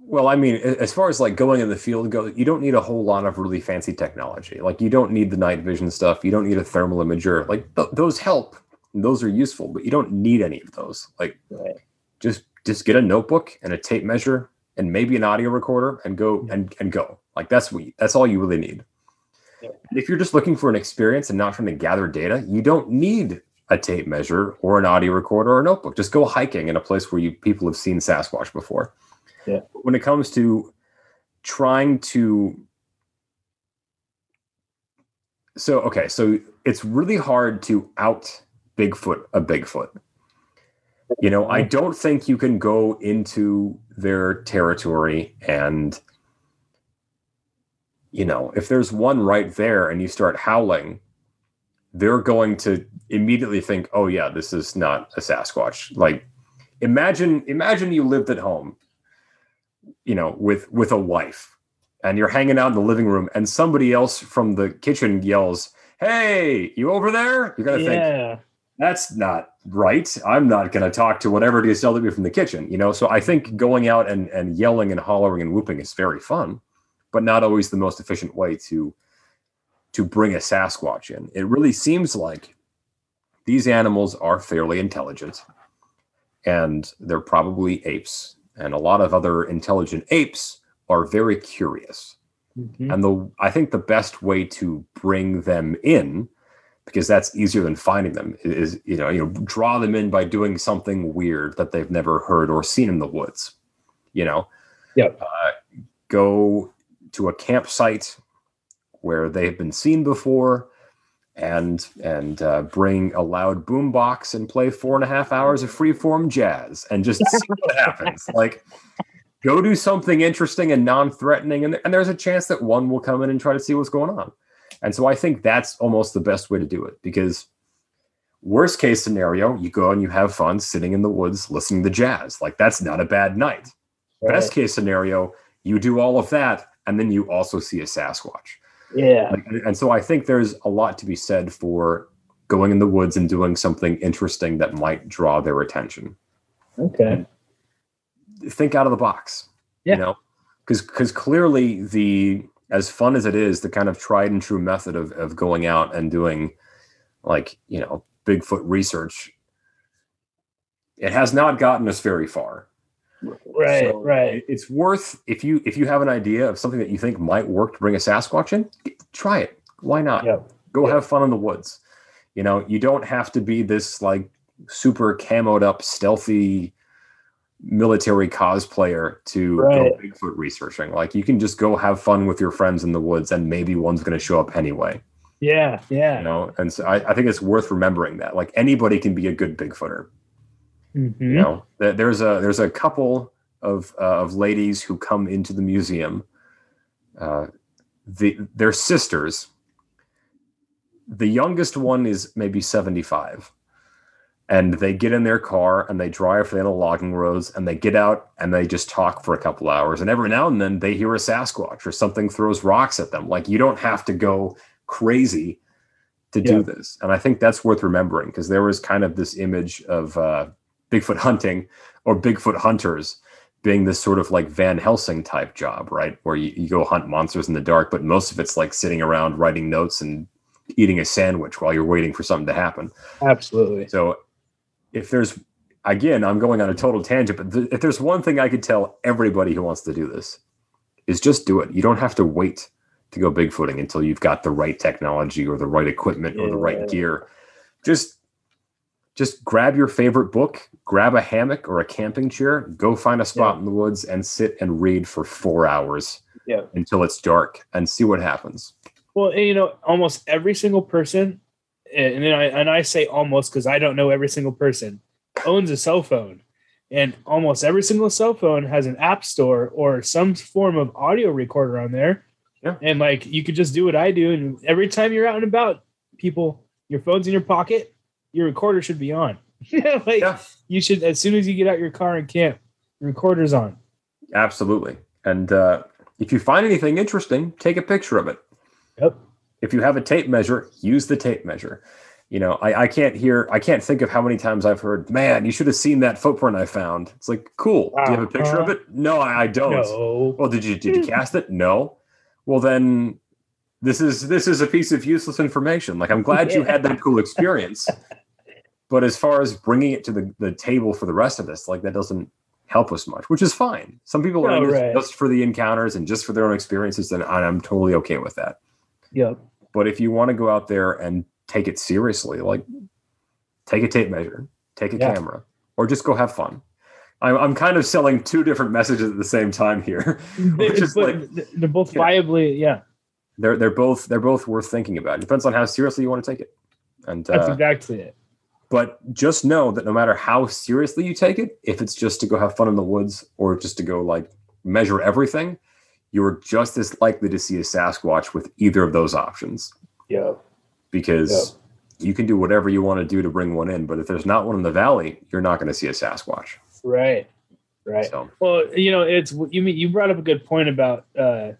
well i mean as far as like going in the field go you don't need a whole lot of really fancy technology like you don't need the night vision stuff you don't need a thermal imager like th- those help those are useful but you don't need any of those like Right. just just get a notebook and a tape measure and maybe an audio recorder and go and, and go. Like that's you, that's all you really need. Yeah. If you're just looking for an experience and not trying to gather data you don't need a tape measure or an audio recorder or a notebook. Just go hiking in a place where you people have seen sasquatch before. Yeah. when it comes to trying to so okay. So it's really hard to out bigfoot a bigfoot you know i don't think you can go into their territory and you know if there's one right there and you start howling they're going to immediately think oh yeah this is not a sasquatch. Like imagine imagine you lived at home you know with with a wife and you're hanging out in the living room and somebody else from the kitchen yells hey you over there? You're gonna think Yeah. That's not right. I'm not going to talk to whatever it is yelled at me from the kitchen, you know. So I think going out and and yelling and hollering and whooping is very fun, but not always the most efficient way to to bring a Sasquatch in. It really seems like these animals are fairly intelligent, and they're probably apes, and a lot of other intelligent apes are very curious. Mhm. And the I think the best way to bring them in, because that's easier than finding them, is you know you know draw them in by doing something weird that they've never heard or seen in the woods. You know, Yep. Uh, go to a campsite where they've been seen before, and and uh, bring a loud boombox and play four and a half hours of freeform jazz and just see what happens. Like go do something interesting and non-threatening and, and there's a chance that one will come in and try to see what's going on and so i think that's almost the best way to do it because worst case scenario you go and you have fun sitting in the woods listening to jazz like that's not a bad night best case scenario you do all of that and then you also see a sasquatch Yeah. like, and so i think there's a lot to be said for going in the woods and doing something interesting that might draw their attention Okay. think out of the box. Yeah. You know, because because clearly the as fun as it is, the kind of tried and true method of of going out and doing like you know Bigfoot research it has not gotten us very far. Right, So right. It's worth if you if you have an idea of something that you think might work to bring a Sasquatch in, try it. Why not? Yep. Go Yep. have fun in the woods. You know, you don't have to be this like super camoed up, stealthy military cosplayer to Right. go Bigfoot researching. Like you can just go have fun with your friends in the woods, and maybe one's going to show up anyway. Yeah, yeah. You know, and so I, I think it's worth remembering that. Like anybody can be a good Bigfooter. Mhm. You know, there's a there's a couple of uh, of ladies who come into the museum. Uh, the they're sisters. The youngest one is maybe seventy five, and they get in their car and they drive down the logging roads and they get out and they just talk for a couple hours and every now and then they hear a Sasquatch or something throws rocks at them. Like you don't have to go crazy to do Yeah. this, and I think that's worth remembering because there was kind of this image of. Uh, Bigfoot hunting or Bigfoot hunters being this sort of like Van Helsing type job, right? Where you, you go hunt monsters in the dark, but most of it's like sitting around writing notes and eating a sandwich while you're waiting for something to happen. Absolutely. So if there's, again, I'm going on a total tangent, but th- if there's one thing I could tell everybody who wants to do this is just do it. You don't have to wait to go bigfooting until you've got the right technology or the right equipment or the right gear. Just just grab your favorite book, grab a hammock or a camping chair, go find a spot in the woods and sit and read for 4 hours Yeah. until it's dark and see what happens. Well, you know, almost every single person, and then I and I say almost because I don't know every single person owns a cell phone, and almost every single cell phone has an app store or some form of audio recorder on there. Yeah. And like you could just do what I do, and every time you're out and about, people, your phone's in your pocket, your recorder should be on. like Yeah. you should as soon as you get out your car and camp, your recorder's on. Absolutely. And uh, if you find anything interesting, take a picture of it. Yep. If you have a tape measure, use the tape measure. You know, I, I can't hear, I can't think of how many times I've heard, man, you should have seen that footprint I found. It's like, cool. Do you have a picture of Uh-huh. it? No, I, I don't. No. Well, did you did you cast it? No. Well, then this is this is a piece of useless information. Like I'm glad you had that cool experience, but as far as bringing it to the, the table for the rest of us, like that doesn't help us much, which is fine. Some people are No, right. just for the encounters and just for their own experiences, and I'm totally okay with that. Yep. But if you want to go out there and take it seriously, like take a tape measure, take a Yeah. camera, or just go have fun. I'm, I'm kind of selling two different messages at the same time here. Which is like- they're both Yeah. viably, yeah. they're they're both they're both worth thinking about. It depends on how seriously you want to take it. And That's uh, exactly it. but just know that no matter how seriously you take it, if it's just to go have fun in the woods or just to go like measure everything, you're just as likely to see a Sasquatch with either of those options Yeah. because you can do whatever you want to do to bring one in. But if there's not one in the valley, you're not going to see a Sasquatch. Right. Right. So Well, you know, it's you mean you brought up a good point about uh,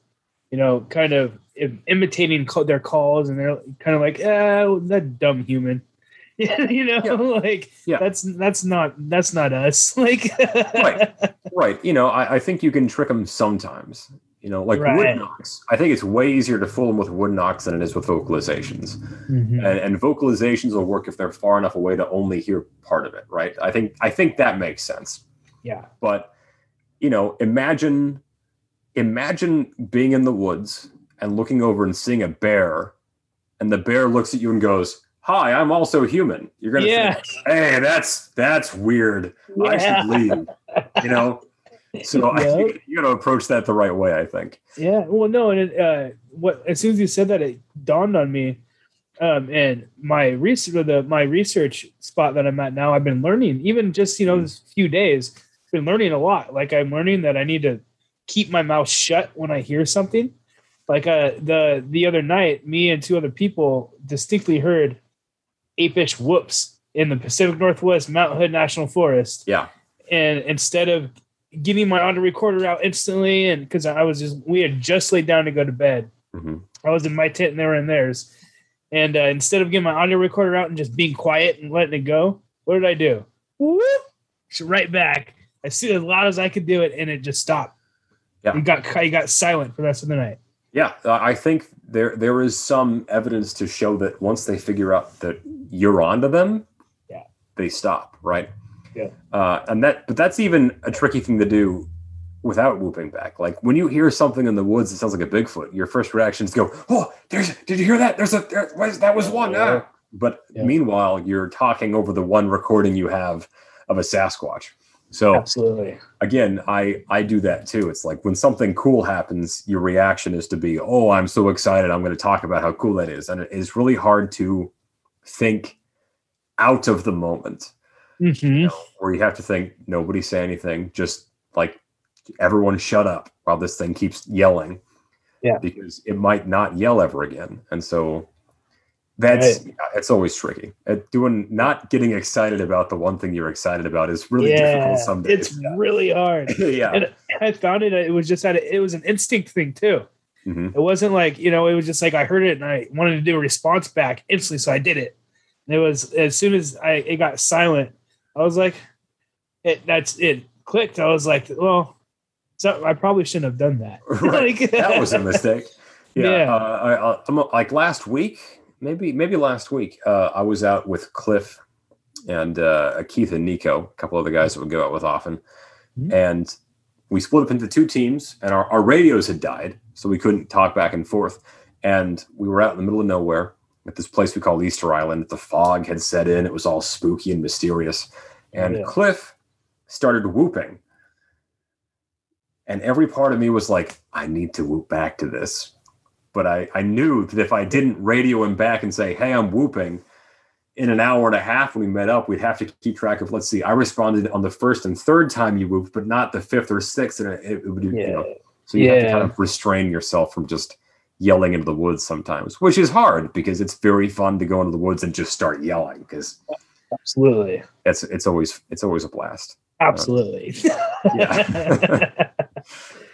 you know, kind of imitating their calls, and they're kind of like, "Oh, that dumb human," you know, Yeah. like Yeah. that's that's not that's not us. Like, Right. right. You know, I, I think you can trick them sometimes. You know, like wood knocks. I think it's way easier to fool them with wood knocks than it is with vocalizations. Mhm. and, and vocalizations will work if they're far enough away to only hear part of it right? I think i think that makes sense. Yeah, but you know imagine imagine being in the woods and looking over and seeing a bear and the bear looks at you and goes hi i'm also human. You're gonna yeah, think hey that's that's weird. I should leave. You know so I Yep. you got to approach that the right way i think Yeah, well, no, and it, uh, what as soon as you said that, it dawned on me. Um, and my research, the my research spot that I'm at now, I've been learning, even just you know this few days, been learning a lot. Like I'm learning that I need to keep my mouth shut when I hear something. Like uh, the the other night, me and two other people distinctly heard apish whoops in the Pacific Northwest Mount Hood National Forest yeah and instead of getting my audio recorder out instantly and because i was just we had just laid down to go to bed hmm i was in my tent and they were in theirs and uh, instead of getting my audio recorder out and just being quiet and letting it go what did i do Whoop! right back i see as loud as i could do it and it just stopped Yeah. it got it got silent for the rest of the night Yeah, uh, I think there there is some evidence to show that once they figure out that you're onto them, Yeah. they stop. Right. Yeah. Uh, and that, but that's even a tricky thing to do without whooping back. Like when you hear something in the woods that sounds like a Bigfoot, your first reaction is to go, "Oh, there's! Did you hear that? There's a there, was, that was one." Ah." But Yeah. meanwhile, you're talking over the one recording you have of a Sasquatch. So Absolutely. again, I I do that too. It's like when something cool happens, your reaction is to be, "Oh, I'm so excited! I'm going to talk about how cool that is," and it is really hard to think out of the moment hmm where you have to think nobody say anything just like everyone shut up while this thing keeps yelling Yeah. because it might not yell ever again and so that's it's always tricky at doing not getting excited about the one thing you're excited about is really yeah, difficult some days it's really hard. yeah And I found it. It was just that it was an instinct thing too. Mhm. It wasn't like you know. It was just like I heard it and I wanted to do a response back instantly, so I did it. And it was as soon as I it got silent, I was like, it that's it clicked. I was like, well, so I probably shouldn't have done that. Right. Like- that was a mistake. Yeah, Yeah. Uh, I, I, I'm, like last week, maybe maybe last week, uh, I was out with Cliff and uh, Keith and Nico, a couple of the guys that would go out with often, Mhm. and we split up into two teams, and our, our radios had died, so we couldn't talk back and forth, and we were out in the middle of nowhere at this place we call Easter Island. The fog had set in; it was all spooky and mysterious, and Yeah. Cliff started whooping. And every part of me was like, I need to whoop back to this. But I, I knew that if I didn't radio him back and say, hey, I'm whooping, in an hour and a half when we met up, we'd have to keep track of, let's see, I responded on the first and third time you whooped, but not the fifth or sixth. And it, it would, you know, so you have to kind of restrain yourself from just yelling into the woods sometimes, which is hard because it's very fun to go into the woods and just start yelling because Absolutely. it's, it's always, it's always a blast. Absolutely. Yeah.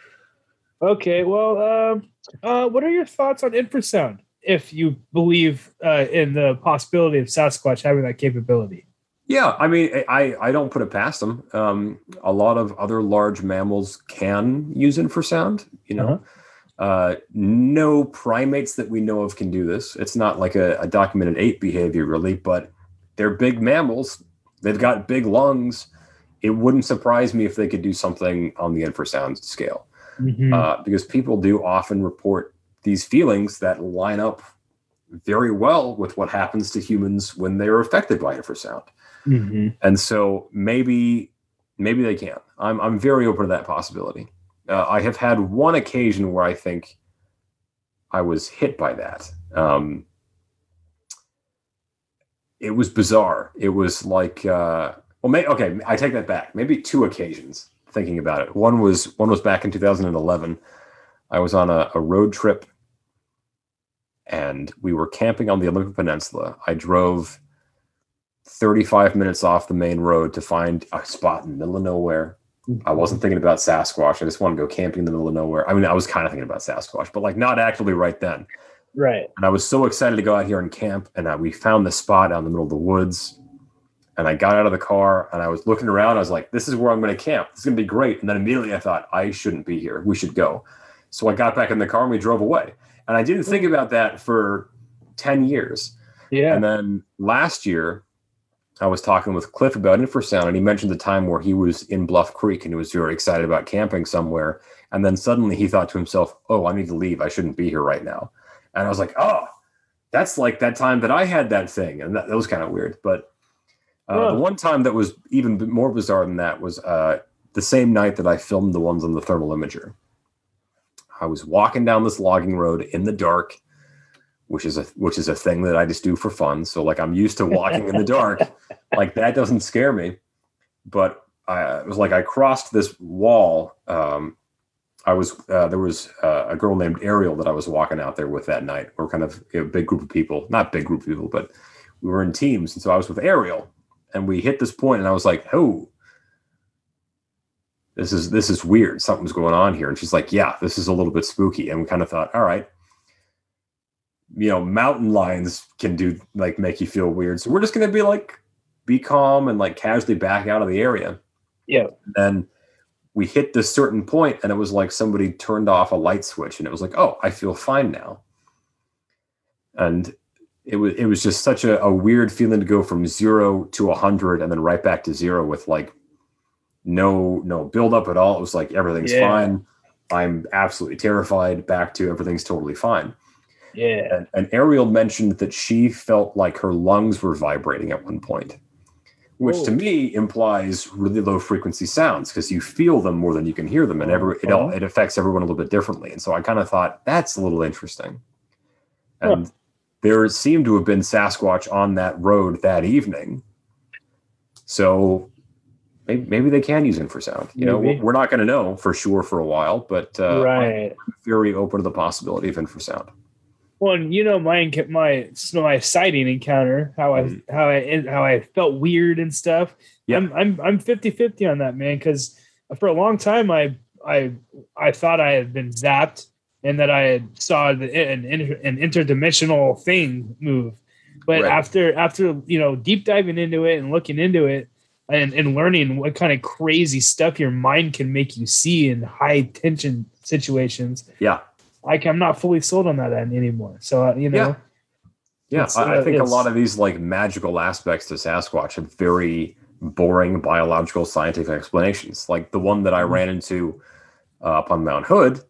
okay. Well, um, uh, what are your thoughts on infrasound? If you believe uh, in the possibility of Sasquatch having that capability, Yeah, I mean, I I don't put it past them. Um, a lot of other large mammals can use infrasound. You know, uh no primates that we know of can do this. It's not like a, a documented ape behavior, really, but they're big mammals. They've got big lungs. It wouldn't surprise me if they could do something on the infrasound scale, Mhm. uh, because people do often report these feelings that line up very well with what happens to humans when they are affected by infrasound Mhm. and so maybe maybe they can. I'm I'm very open to that possibility. Uh, I have had one occasion where I think I was hit by that. Um, it was bizarre. It was like uh, well, may, okay, I take that back. Maybe two occasions. Thinking about it, one was one was back in 2011. I was on a, a road trip, and we were camping on the Olympic Peninsula. I drove 35 minutes off the main road to find a spot in the middle of nowhere. I wasn't thinking about Sasquatch. I just wanted to go camping in the middle of nowhere. I mean, I was kind of thinking about Sasquatch, but like not actively right then. Right. And I was so excited to go out here and camp. And I, we found the spot out in the middle of the woods. And I got out of the car and I was looking around. I was like, this is where I'm going to camp. This is going to be great. And then immediately I thought, I shouldn't be here. We should go. So I got back in the car and we drove away. And I didn't think about that for 10 years. Yeah. And then last year, I was talking with Cliff about infrasound, and he mentioned the time where he was in Bluff Creek and he was very excited about camping somewhere. And then suddenly he thought to himself, "Oh, I need to leave. I shouldn't be here right now." And I was like, "Oh, that's like that time that I had that thing," and that, that was kind of weird. But uh, Yeah. the one time that was even more bizarre than that was uh, the same night that I filmed the ones on the thermal imager. I was walking down this logging road in the dark which is a which is a thing that I just do for fun. So like I'm used to walking in the dark, like that doesn't scare me. But I, it was like I crossed this wall. Um, I was uh, there was uh, a girl named Ariel that I was walking out there with that night. We're kind of a big group of people, not big group of people, but we were in teams, and so I was with Ariel, and we hit this point, and I was like, "Oh, this is this is weird. Something's going on here." And she's like, "Yeah, this is a little bit spooky." And we kind of thought, "All right." You know, mountain lions can do like make you feel weird. So we're just gonna be like, be calm and like casually back out of the area. Yeah. And then we hit this certain point, and it was like somebody turned off a light switch, and it was like, oh, I feel fine now. And it was it was just such a, a weird feeling to go from zero to a hundred and then right back to zero with like no no build up at all. It was like everything's Yeah. fine. I'm absolutely terrified. Back to everything's totally fine. Yeah. And, and Ariel mentioned that she felt like her lungs were vibrating at one point, which to me implies really low frequency sounds because you feel them more than you can hear them, and every it all it affects everyone a little bit differently. And so I kind of thought that's a little interesting. And there seemed to have been Sasquatch on that road that evening, so maybe, maybe they can use infrasound. You know, we're not going to know for sure for a while, but uh, right. I'm very open to the possibility of infrasound. Well, and you know my my my sighting encounter, how I mm-hmm. how I how I felt weird and stuff. Yeah. I'm I'm I'm 50-50 on that, man, cuz for a long time I I I thought I had been zapped and that I had saw the, an inter- an interdimensional thing move. But Right. after after you know deep diving into it and looking into it and and learning what kind of crazy stuff your mind can make you see in high tension situations, Yeah. Like I'm not fully sold on that end anymore. So uh, you know, Yeah, It's, I, I uh, think a lot of these like magical aspects to Sasquatch have very boring biological scientific explanations. Like the one that I Mm-hmm. ran into uh, up on Mount Hood,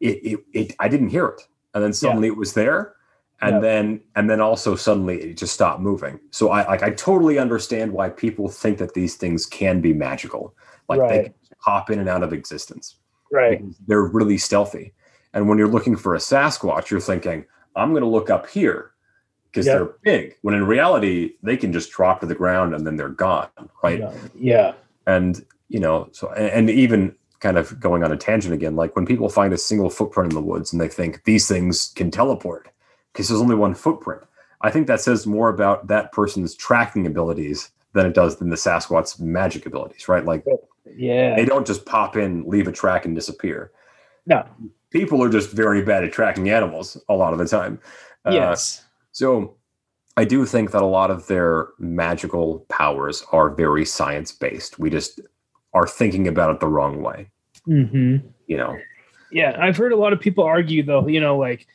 it, it, it I didn't hear it, and then suddenly it was there, and Yeah. then and then also suddenly it just stopped moving. So I like I totally understand why people think that these things can be magical, like they Right. can pop in and out of existence right? they're really stealthy. And when you're looking for a Sasquatch, you're thinking, I'm going to look up here because Yep. they're big. When in reality, they can just drop to the ground and then they're gone, right? Yeah, yeah, And you know, so and, and even kind of going on a tangent again, like when people find a single footprint in the woods and they think these things can teleport because there's only one footprint. I think that says more about that person's tracking abilities than it does than the Sasquatch's magic abilities, right? Like yeah. they don't just pop in, leave a track, and disappear No, people are just very bad at tracking animals a lot of the time. Uh, yes, So I do think that a lot of their magical powers are very science based. We just are thinking about it the wrong way. hmm You know, yeah. I've heard a lot of people argue though. You know, like,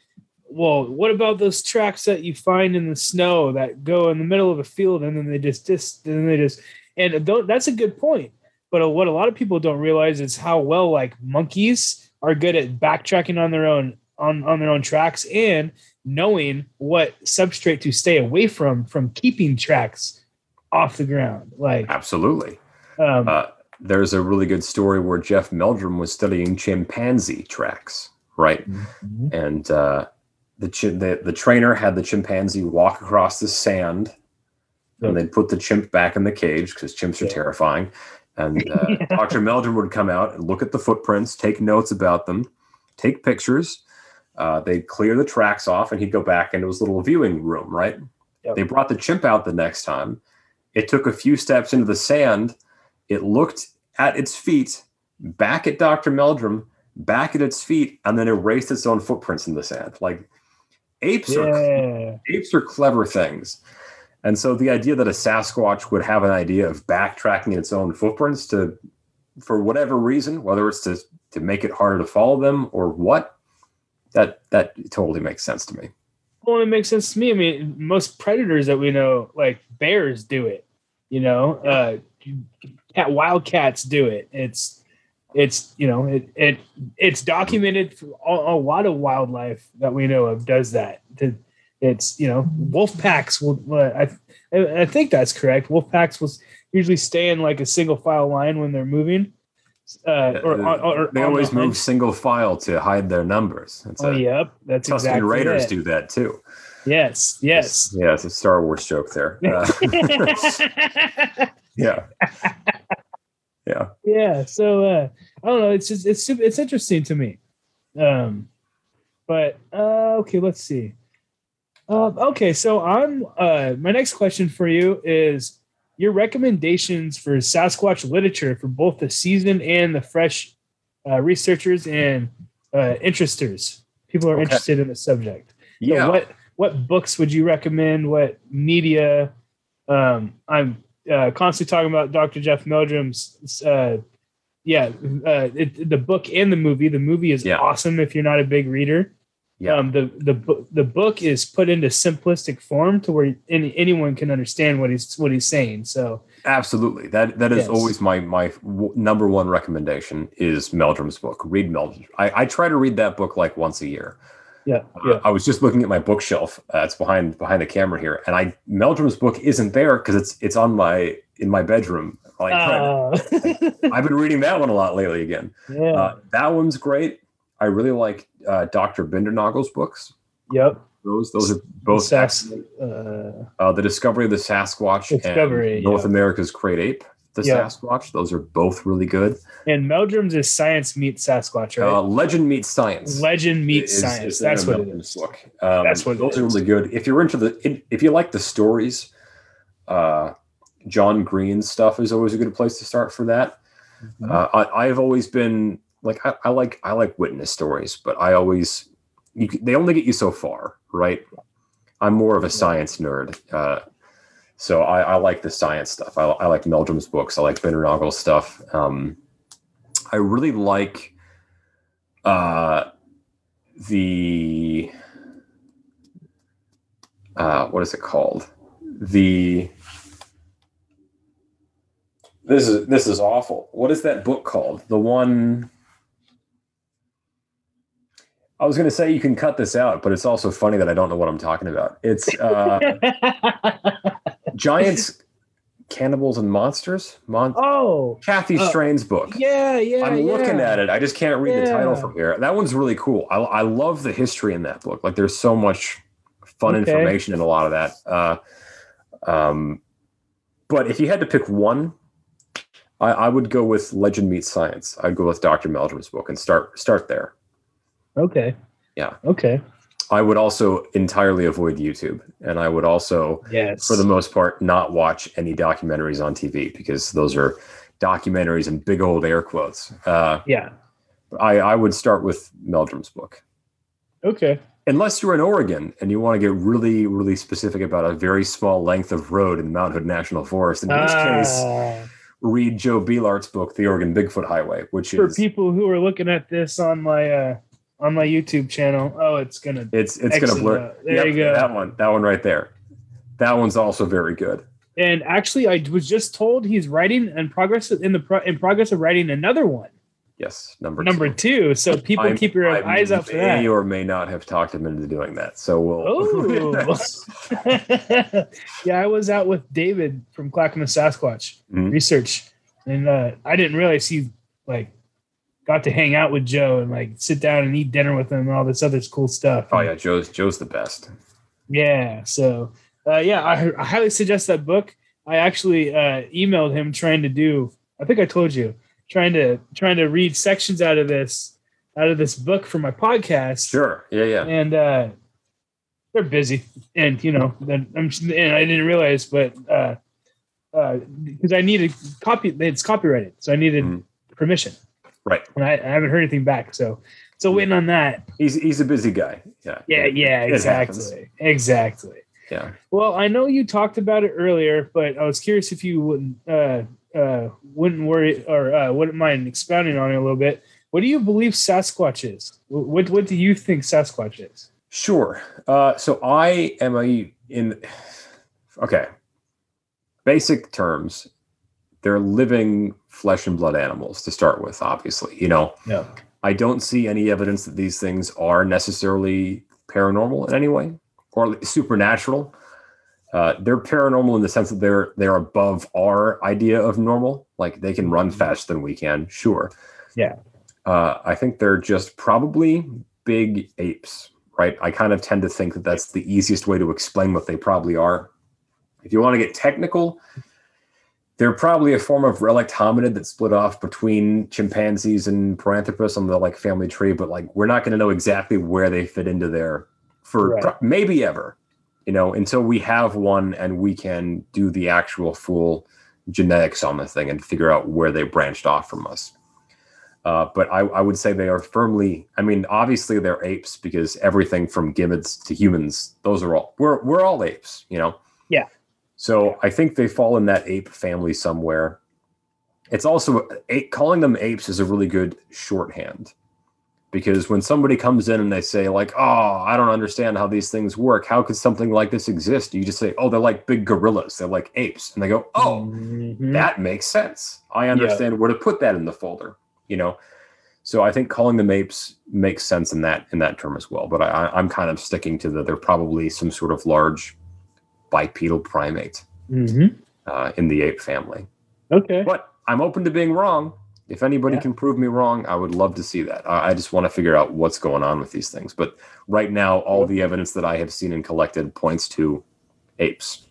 well, what about those tracks that you find in the snow that go in the middle of a field and then they just dis, and they just and that's a good point. But what a lot of people don't realize is how well like monkeys are good at backtracking on their own on on their own tracks and knowing what substrate to stay away from from keeping tracks off the ground. Like, absolutely. um, Uh, there's a really good story where Jeff Meldrum was studying chimpanzee tracks, right? mhm. and uh, the, chi- the the trainer had the chimpanzee walk across the sand, and they'd put the chimp back in the cage because chimps are Yeah. terrifying. And uh, Yeah. Dr. Meldrum would come out and look at the footprints, take notes about them, take pictures. Uh, they'd clear the tracks off, and he'd go back into his little viewing room. Right? Yep. They brought the chimp out the next time. It took a few steps into the sand. It looked at its feet, back at Dr. Meldrum, back at its feet, and then erased its own footprints in the sand. Like apes are apes are clever things. And so the idea that a Sasquatch would have an idea of backtracking its own footprints to for whatever reason, whether it's to to make it harder to follow them or what, that that totally makes sense to me. Well, it makes sense to me. I mean, most predators that we know, like bears, do it. You know, uh, cat, wildcats do it. It's, it's you know, it, it it's documented. A, a lot of wildlife that we know of does that. To, it's you know, wolf packs will. Uh, I I think that's correct. Wolf packs will usually stay in like a single file line when they're moving. Uh, or, or, or they always the move single file to hide their numbers. It's Oh, a, yep, that's Tusken exactly Raiders it. do that too. Yes, yes. Yeah, it's a Star Wars joke there. Uh, yeah. Yeah. yeah so uh i don't know it's just it's super- it's interesting to me um but uh okay let's see um okay so i'm uh my next question for you is your recommendations for sasquatch literature for both the seasoned and the fresh uh, researchers and uh interesters people are Okay. interested in the subject So Yeah. what what books would you recommend? What media? Um, I'm uh, constantly talking about Dr. Jeff Meldrum's. Uh, yeah, uh, it, the book and the movie. The movie is Yeah. awesome if you're not a big reader. Yeah. Um, the the the book is put into simplistic form to where any, anyone can understand what he's what he's saying. So Absolutely. That that is Yes. always my my w- number one recommendation is Meldrum's book. Read Meldrum. I, I try to read that book like once a year. yeah, Uh, yeah. I was just looking at my bookshelf. Uh, it's behind behind the camera here, and I Meldrum's book isn't there because it's it's on my in my bedroom. Like, Uh, I've been reading that one a lot lately again. yeah. Uh, that one's great. I really like uh, Dr. Bindernagel's books. yep. Those those are both Sas- uh, Uh, the Discovery of the Sasquatch Discovery, and North yeah. America's Great Ape, the Yeah. Sasquatch. Those are both really good. and Meldrum's is science meets Sasquatch, right? Uh, Legend meets Science. Legend meets is- science. is That's what it Meldrum's is. Book. Um, That's what it those are is. really good. If you're into the, if you like the stories, uh, John Green's stuff is always a good place to start for that. Mm-hmm. Uh, I, I've always been like I, I like I like witness stories, but I always you, they only get you so far, right? I'm more of a science nerd, uh, so I, I like the science stuff. I, I like Meldrum's books. I like Bindernagel's stuff. Um, I really like uh, the uh, what is it called? The this is this is awful. What is that book called? The one I was going to say you can cut this out, but it's also funny that I don't know what I'm talking about. It's uh, Giants, Cannibals, and Monsters. Mon- oh, Kathy uh, Strain's book. yeah, yeah. I'm looking yeah. at it. I just can't read the title from here. That one's really cool. I, I love the history in that book. Like, there's so much fun Okay. information in a lot of that. Uh, um, but if you had to pick one, I, I would go with Legend Meets Science. I'd go with Dr. Meldrum's book and start start there. Okay. Yeah. Okay. I would also entirely avoid YouTube, and I would also, Yes. for the most part, not watch any documentaries on TV because those are documentaries in big old air quotes. Uh, yeah. I, I would start with Meldrum's book. Okay. Unless you're in Oregon and you want to get really, really specific about a very small length of road in Mount Hood National Forest, in which case, Ah, read Joe Beelart's book, The Oregon Bigfoot Highway, which for is people who are looking at this on my uh on my YouTube channel, oh, it's gonna. it's it's going to Excellent. blur. There you go. That one, that one right there. That one's also very good. And actually, I was just told he's writing and progress in the pro, in progress of writing another one, Yes, number number two. two. So people I'm- keep your I eyes out for may that. or may not have talked him into doing that. So we'll. Oh. yeah, I was out with David from Clackamas Sasquatch Mhm. research, and uh, I didn't realize he like got to hang out with Joe and like sit down and eat dinner with him and all this other cool stuff. oh yeah, Joe's Joe's the best. Yeah. So, uh, yeah, I, I highly suggest that book. I actually uh, emailed him trying to do. I think I told you trying to trying to read sections out of this out of this book for my podcast. Sure. Yeah, yeah. And uh, they're busy, and you know, then I'm and I didn't realize, but uh, uh, because I needed copy, it's copyrighted, so I needed Mhm. permission, Right. and I, I haven't heard anything back. So, so waiting on that. He's he's a busy guy. Yeah. Yeah, yeah, It happens. exactly, exactly. Yeah. Well, I know you talked about it earlier, but I was curious if you wouldn't uh, uh, wouldn't worry or uh, wouldn't mind expounding on it a little bit. What do you believe Sasquatch is? What What do you think Sasquatch is? Sure. Uh, so I am a in. Okay. Basic terms, they're living flesh and blood animals to start with. Obviously, you know. Yeah. I don't see any evidence that these things are necessarily paranormal in any way or supernatural. Uh, they're paranormal in the sense that they're they're above our idea of normal. Like they can run faster than we can, sure. Yeah. Uh, I think they're just probably big apes, right? I kind of tend to think that that's the easiest way to explain what they probably are. If you want to get technical, they're probably a form of relict hominid that split off between chimpanzees and Paranthropus on the like family tree, but like we're not going to know exactly where they fit into there for Right. pro- maybe ever, you know, until we have one and we can do the actual full genetics on the thing and figure out where they branched off from us. Uh, but I, I would say they are firmly. I mean, obviously they're apes because everything from gibbons to humans, those are all we're we're all apes, you know. Yeah. So I think they fall in that ape family somewhere. It's also calling them apes is a really good shorthand. Because when somebody comes in and they say like oh i don't understand how these things work. How could something like this exist? You just say oh they're like big gorillas. They're like apes. And they go oh Mhm. that makes sense. I understand where to put that in the folder you know? So i think calling them apes makes sense in that in that term as well. But I, I- i'm kind of sticking to that they're probably some sort of large bipedal primate Mhm. uh, in the ape family Okay. but i'm open to being wrong if anybody Yeah. can prove me wrong i would love to see that i, I just want to figure out what's going on with these things but right now all the evidence that i have seen and collected points to apes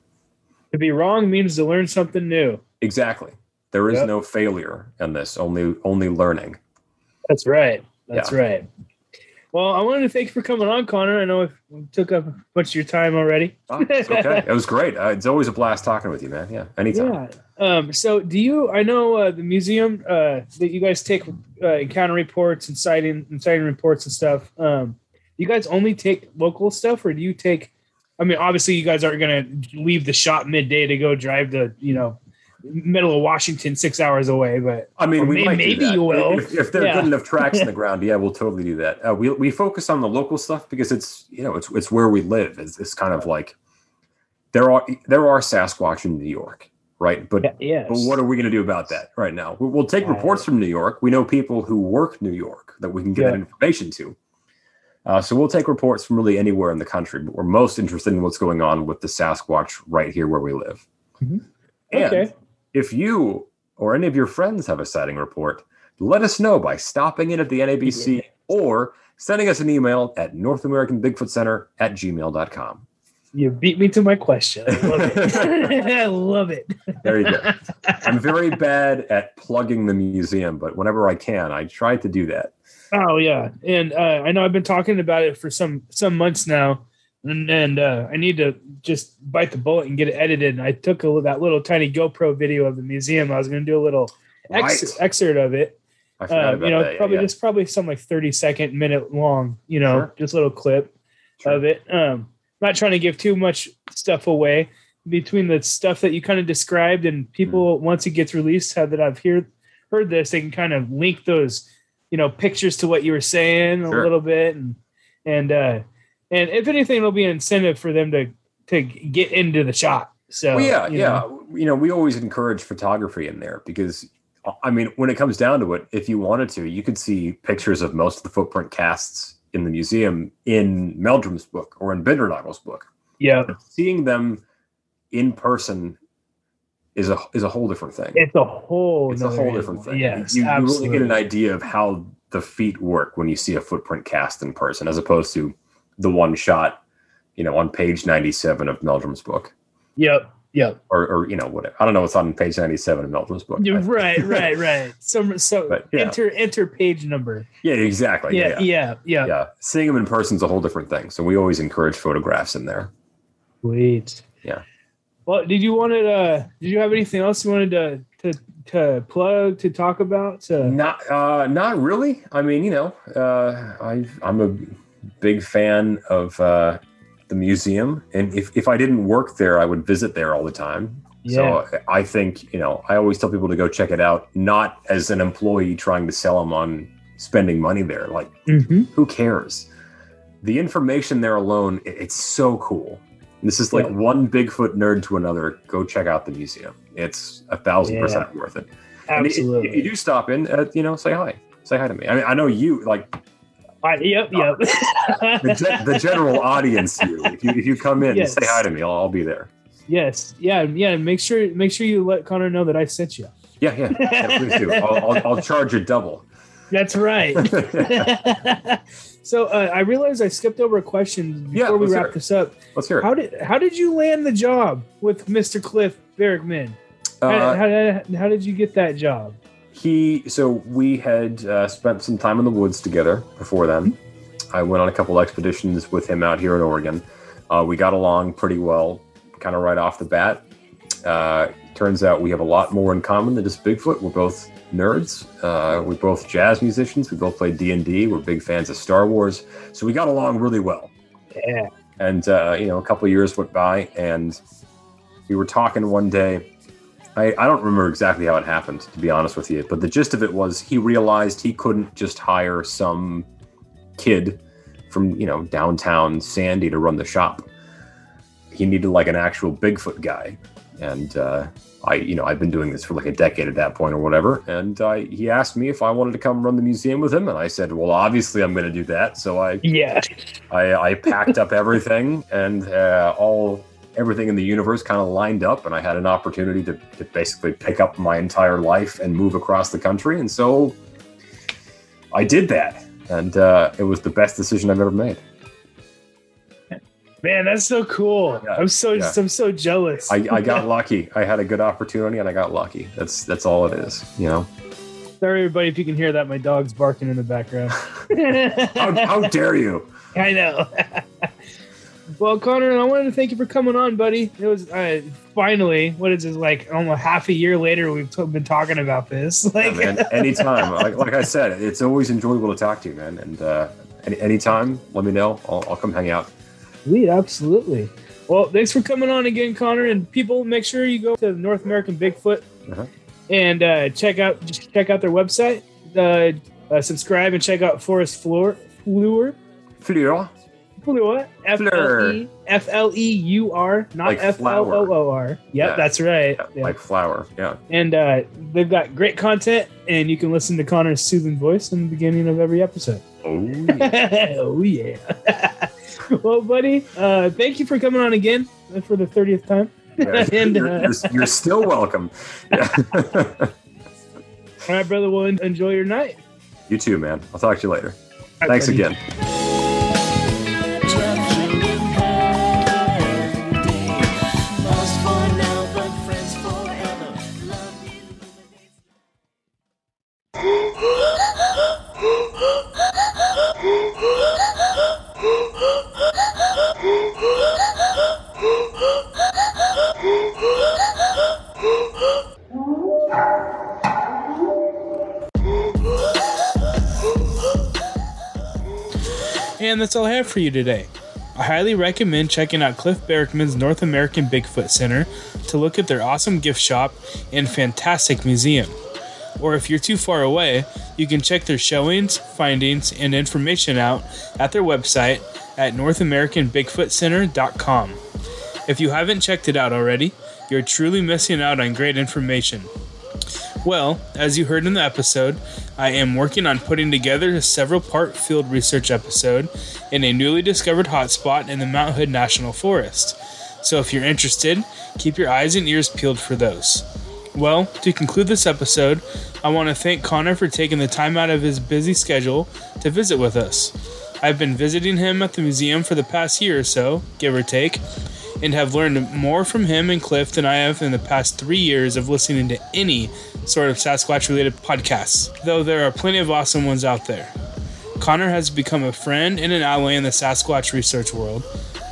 To be wrong means to learn something new. exactly there is Yep. no failure in this only only learning That's right. That's Yeah. right. Well, I wanted to thank you for coming on, Connor. I know it took up much of your time already. Oh, it's okay. it was great. Uh, it's always a blast talking with you, man. Yeah, anytime. Yeah. Um, so do you I know uh, the museum uh, that you guys take uh, encounter reports and sighting and sighting reports and stuff. Um, you guys only take local stuff or do you take I mean obviously you guys aren't gonna leave the shop midday to go drive to, you know, middle of Washington six hours away, but I mean, we may, might maybe you will. If, if there are Yeah. good enough tracks in the ground, yeah, we'll totally do that. Uh, we we focus on the local stuff because it's you know it's it's where we live. It's, it's kind of like there are there are Sasquatch in New York, right? But yeah, yes. but what are we going to do about that right now? We- We'll take Right. reports from New York. We know people who work New York that we can get Yeah. that information to. Uh, so we'll take reports from really anywhere in the country, but we're most interested in what's going on with the Sasquatch right here where we live. Mhm. And Okay. If you or any of your friends have a sighting report, let us know by stopping in at the NABC or sending us an email at North American Bigfoot Center at gmail.com. You beat me to my question. I love it. I love it. There you go. I'm very bad at plugging the museum, but whenever I can, I try to do that. Oh yeah, and uh, I know I've been talking about it for some some months now, and, and uh, I need to just bite the bullet and get it edited. And I took a, that little tiny GoPro video of the museum. I was going to do a little ex- Right. excerpt of it. Uh, you know, that. probably yeah. just probably some like thirty second minute long. You know, Sure. just a little clip Sure. of it. Um, not trying to give too much stuff away between the stuff that you kind of described and people Hmm. once it gets released have that I've heard heard this they can kind of link those you know pictures to what you were saying a little bit and and uh and if anything it'll be an incentive for them to to get into the shot so Well, yeah, you yeah. know. You know, we always encourage photography in there because, I mean, when it comes down to it, if you wanted to, you could see pictures of most of the footprint casts in the museum in Meldrum's book or in Bindernagel's book. yeah Seeing them in person is a is a whole different thing. it's a whole it's a whole different thing. yes you, you really get an idea of how the feet work when you see a footprint cast in person, as opposed to the one shot, you know, on page ninety-seven of Meldrum's book, yep yep or, or you know, whatever. I don't know what's on page ninety-seven of Meldrum's book. Right right right so so But, yeah. enter enter page number Yeah, exactly. yeah Yeah, yeah, yeah yeah. Seeing them in person is a whole different thing. So we always encourage photographs in there. Sweet. Yeah. Well, did you want to? Uh, did you have anything else you wanted to to to plug to talk about? To, Not, uh, not really. I mean, you know, uh, I, I'm a big fan of uh, the museum, and if, if I didn't work there, I would visit there all the time. Yeah. So I think you know, I always tell people to go check it out, not as an employee trying to sell them on spending money there. Like, Mhm. who cares? The information there alone, it- it's so cool. This is like Yeah. one Bigfoot nerd to another. Go check out the museum. It's a thousand Yeah. percent worth it. Absolutely. If you do stop in, uh, you know, say hi. Say hi to me. I mean, I know you like I, yep. Yep. the, ge- the general audience. You, if you if you come in, Yes. say hi to me. I'll, I'll be there. yes. Yeah. Yeah. Make sure make sure you let Connor know that I sent you. Yeah, yeah. yeah please do. I'll, I'll, I'll charge you double. That's right. so uh, I realized I skipped over a question Yeah, before we let's hear wrap this up. Let's hear it. How did how did you land the job with Mr. Cliff? How, Uh, how, did- how did you get that job? He so we had uh, spent some time in the woods together before then. I went on a couple expeditions with him out here in oregon. Uh, we got along pretty well kind of right off the bat. Uh, turns out we have a lot more in common than just bigfoot. We're both nerds. Uh, we're both jazz musicians. We both play d&d we're big fans of star wars. So we got along really well. Yeah. and uh, you know a couple of years went by and we were talking one day I, I don't remember exactly how it happened to be honest with you but the gist of it was he realized he couldn't just hire some kid from you know downtown Sandy to run the shop. He needed like an actual Bigfoot guy, and uh, I you know I've been doing this for like a decade at that point or whatever. And uh, he asked me if I wanted to come run the museum with him, and I said, well, obviously I'm going to do that. So I Yeah. I, I packed up everything and uh, all everything in the universe kind of lined up and i had an opportunity to, to basically pick up my entire life and move across the country and so i did that and uh, it was the best decision i've ever made Man, that's so cool. Yeah, I'm so yeah. I'm so jealous. I, I got lucky i had a good opportunity and i got lucky that's that's all it is you know Sorry, everybody, if you can hear that, my dog's barking in the background. how, how dare you I know. well, Connor, I wanted to thank you for coming on, buddy. It was uh, finally what is it like? Almost half a year later, we've t- been talking about this. Yeah, Like, man, anytime like, like i said it's always enjoyable to talk to you man and uh, any, anytime let me know I'll, I'll come hang out Sweet, absolutely. Well, thanks for coming on again, Connor. And people, make sure you go to North American Bigfoot Uh-huh. and uh, check out just check out their website. Uh, uh, subscribe and check out Forest Floor Fleur. Fleur. Fleur. F L E F L E U R, not Like F L O O R. Yep, Yeah. that's right. Yeah, Yeah. like flour yeah and uh, they've got great content, and you can listen to Connor's soothing voice in the beginning of every episode. oh yeah. oh yeah. well, buddy, uh, thank you for coming on again for the thirtieth time. And, you're, uh, you're- you're still welcome. All right, brother. Well, en- enjoy your night. you too, man. I'll talk to you later. Right, Thanks buddy. again. For you today. I highly recommend checking out Cliff Barackman's North American Bigfoot Center to look at their awesome gift shop and fantastic museum. Or if you're too far away, you can check their showings, findings, and information out at their website at NorthAmericanBigfootCenter.com. If you haven't checked it out already, you're truly missing out on great information. Well, as you heard in the episode, I am working on putting together a several part field research episode in a newly discovered hotspot in the Mount Hood National Forest. So if you're interested, keep your eyes and ears peeled for those. Well, to conclude this episode, I want to thank Connor for taking the time out of his busy schedule to visit with us. I've been visiting him at the museum for the past year or so, give or take, and have learned more from him and Cliff than I have in the past three years of listening to any sort of Sasquatch related podcasts, though there are plenty of awesome ones out there. Connor has become a friend and an ally in the Sasquatch research world.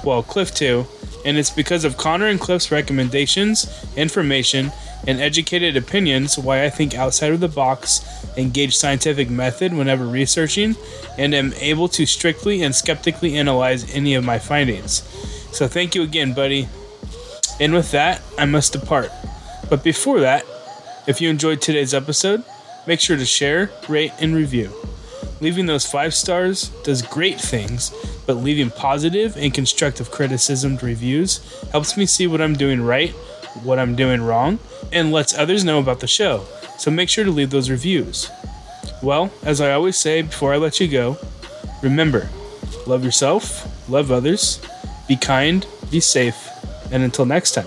Well, Cliff too, and it's because of Connor and Cliff's recommendations, information, and educated opinions why I think outside of the box, engage scientific method whenever researching, and am able to strictly and skeptically analyze any of my findings. So thank you again, buddy. And with that, I must depart. But before that, if you enjoyed today's episode, make sure to share, rate, and review. Leaving those five stars does great things, but leaving positive and constructive criticism reviews helps me see what I'm doing right, what I'm doing wrong, and lets others know about the show. So make sure to leave those reviews. Well, as I always say before I let you go, remember love yourself, love others, be kind, be safe, and until next time.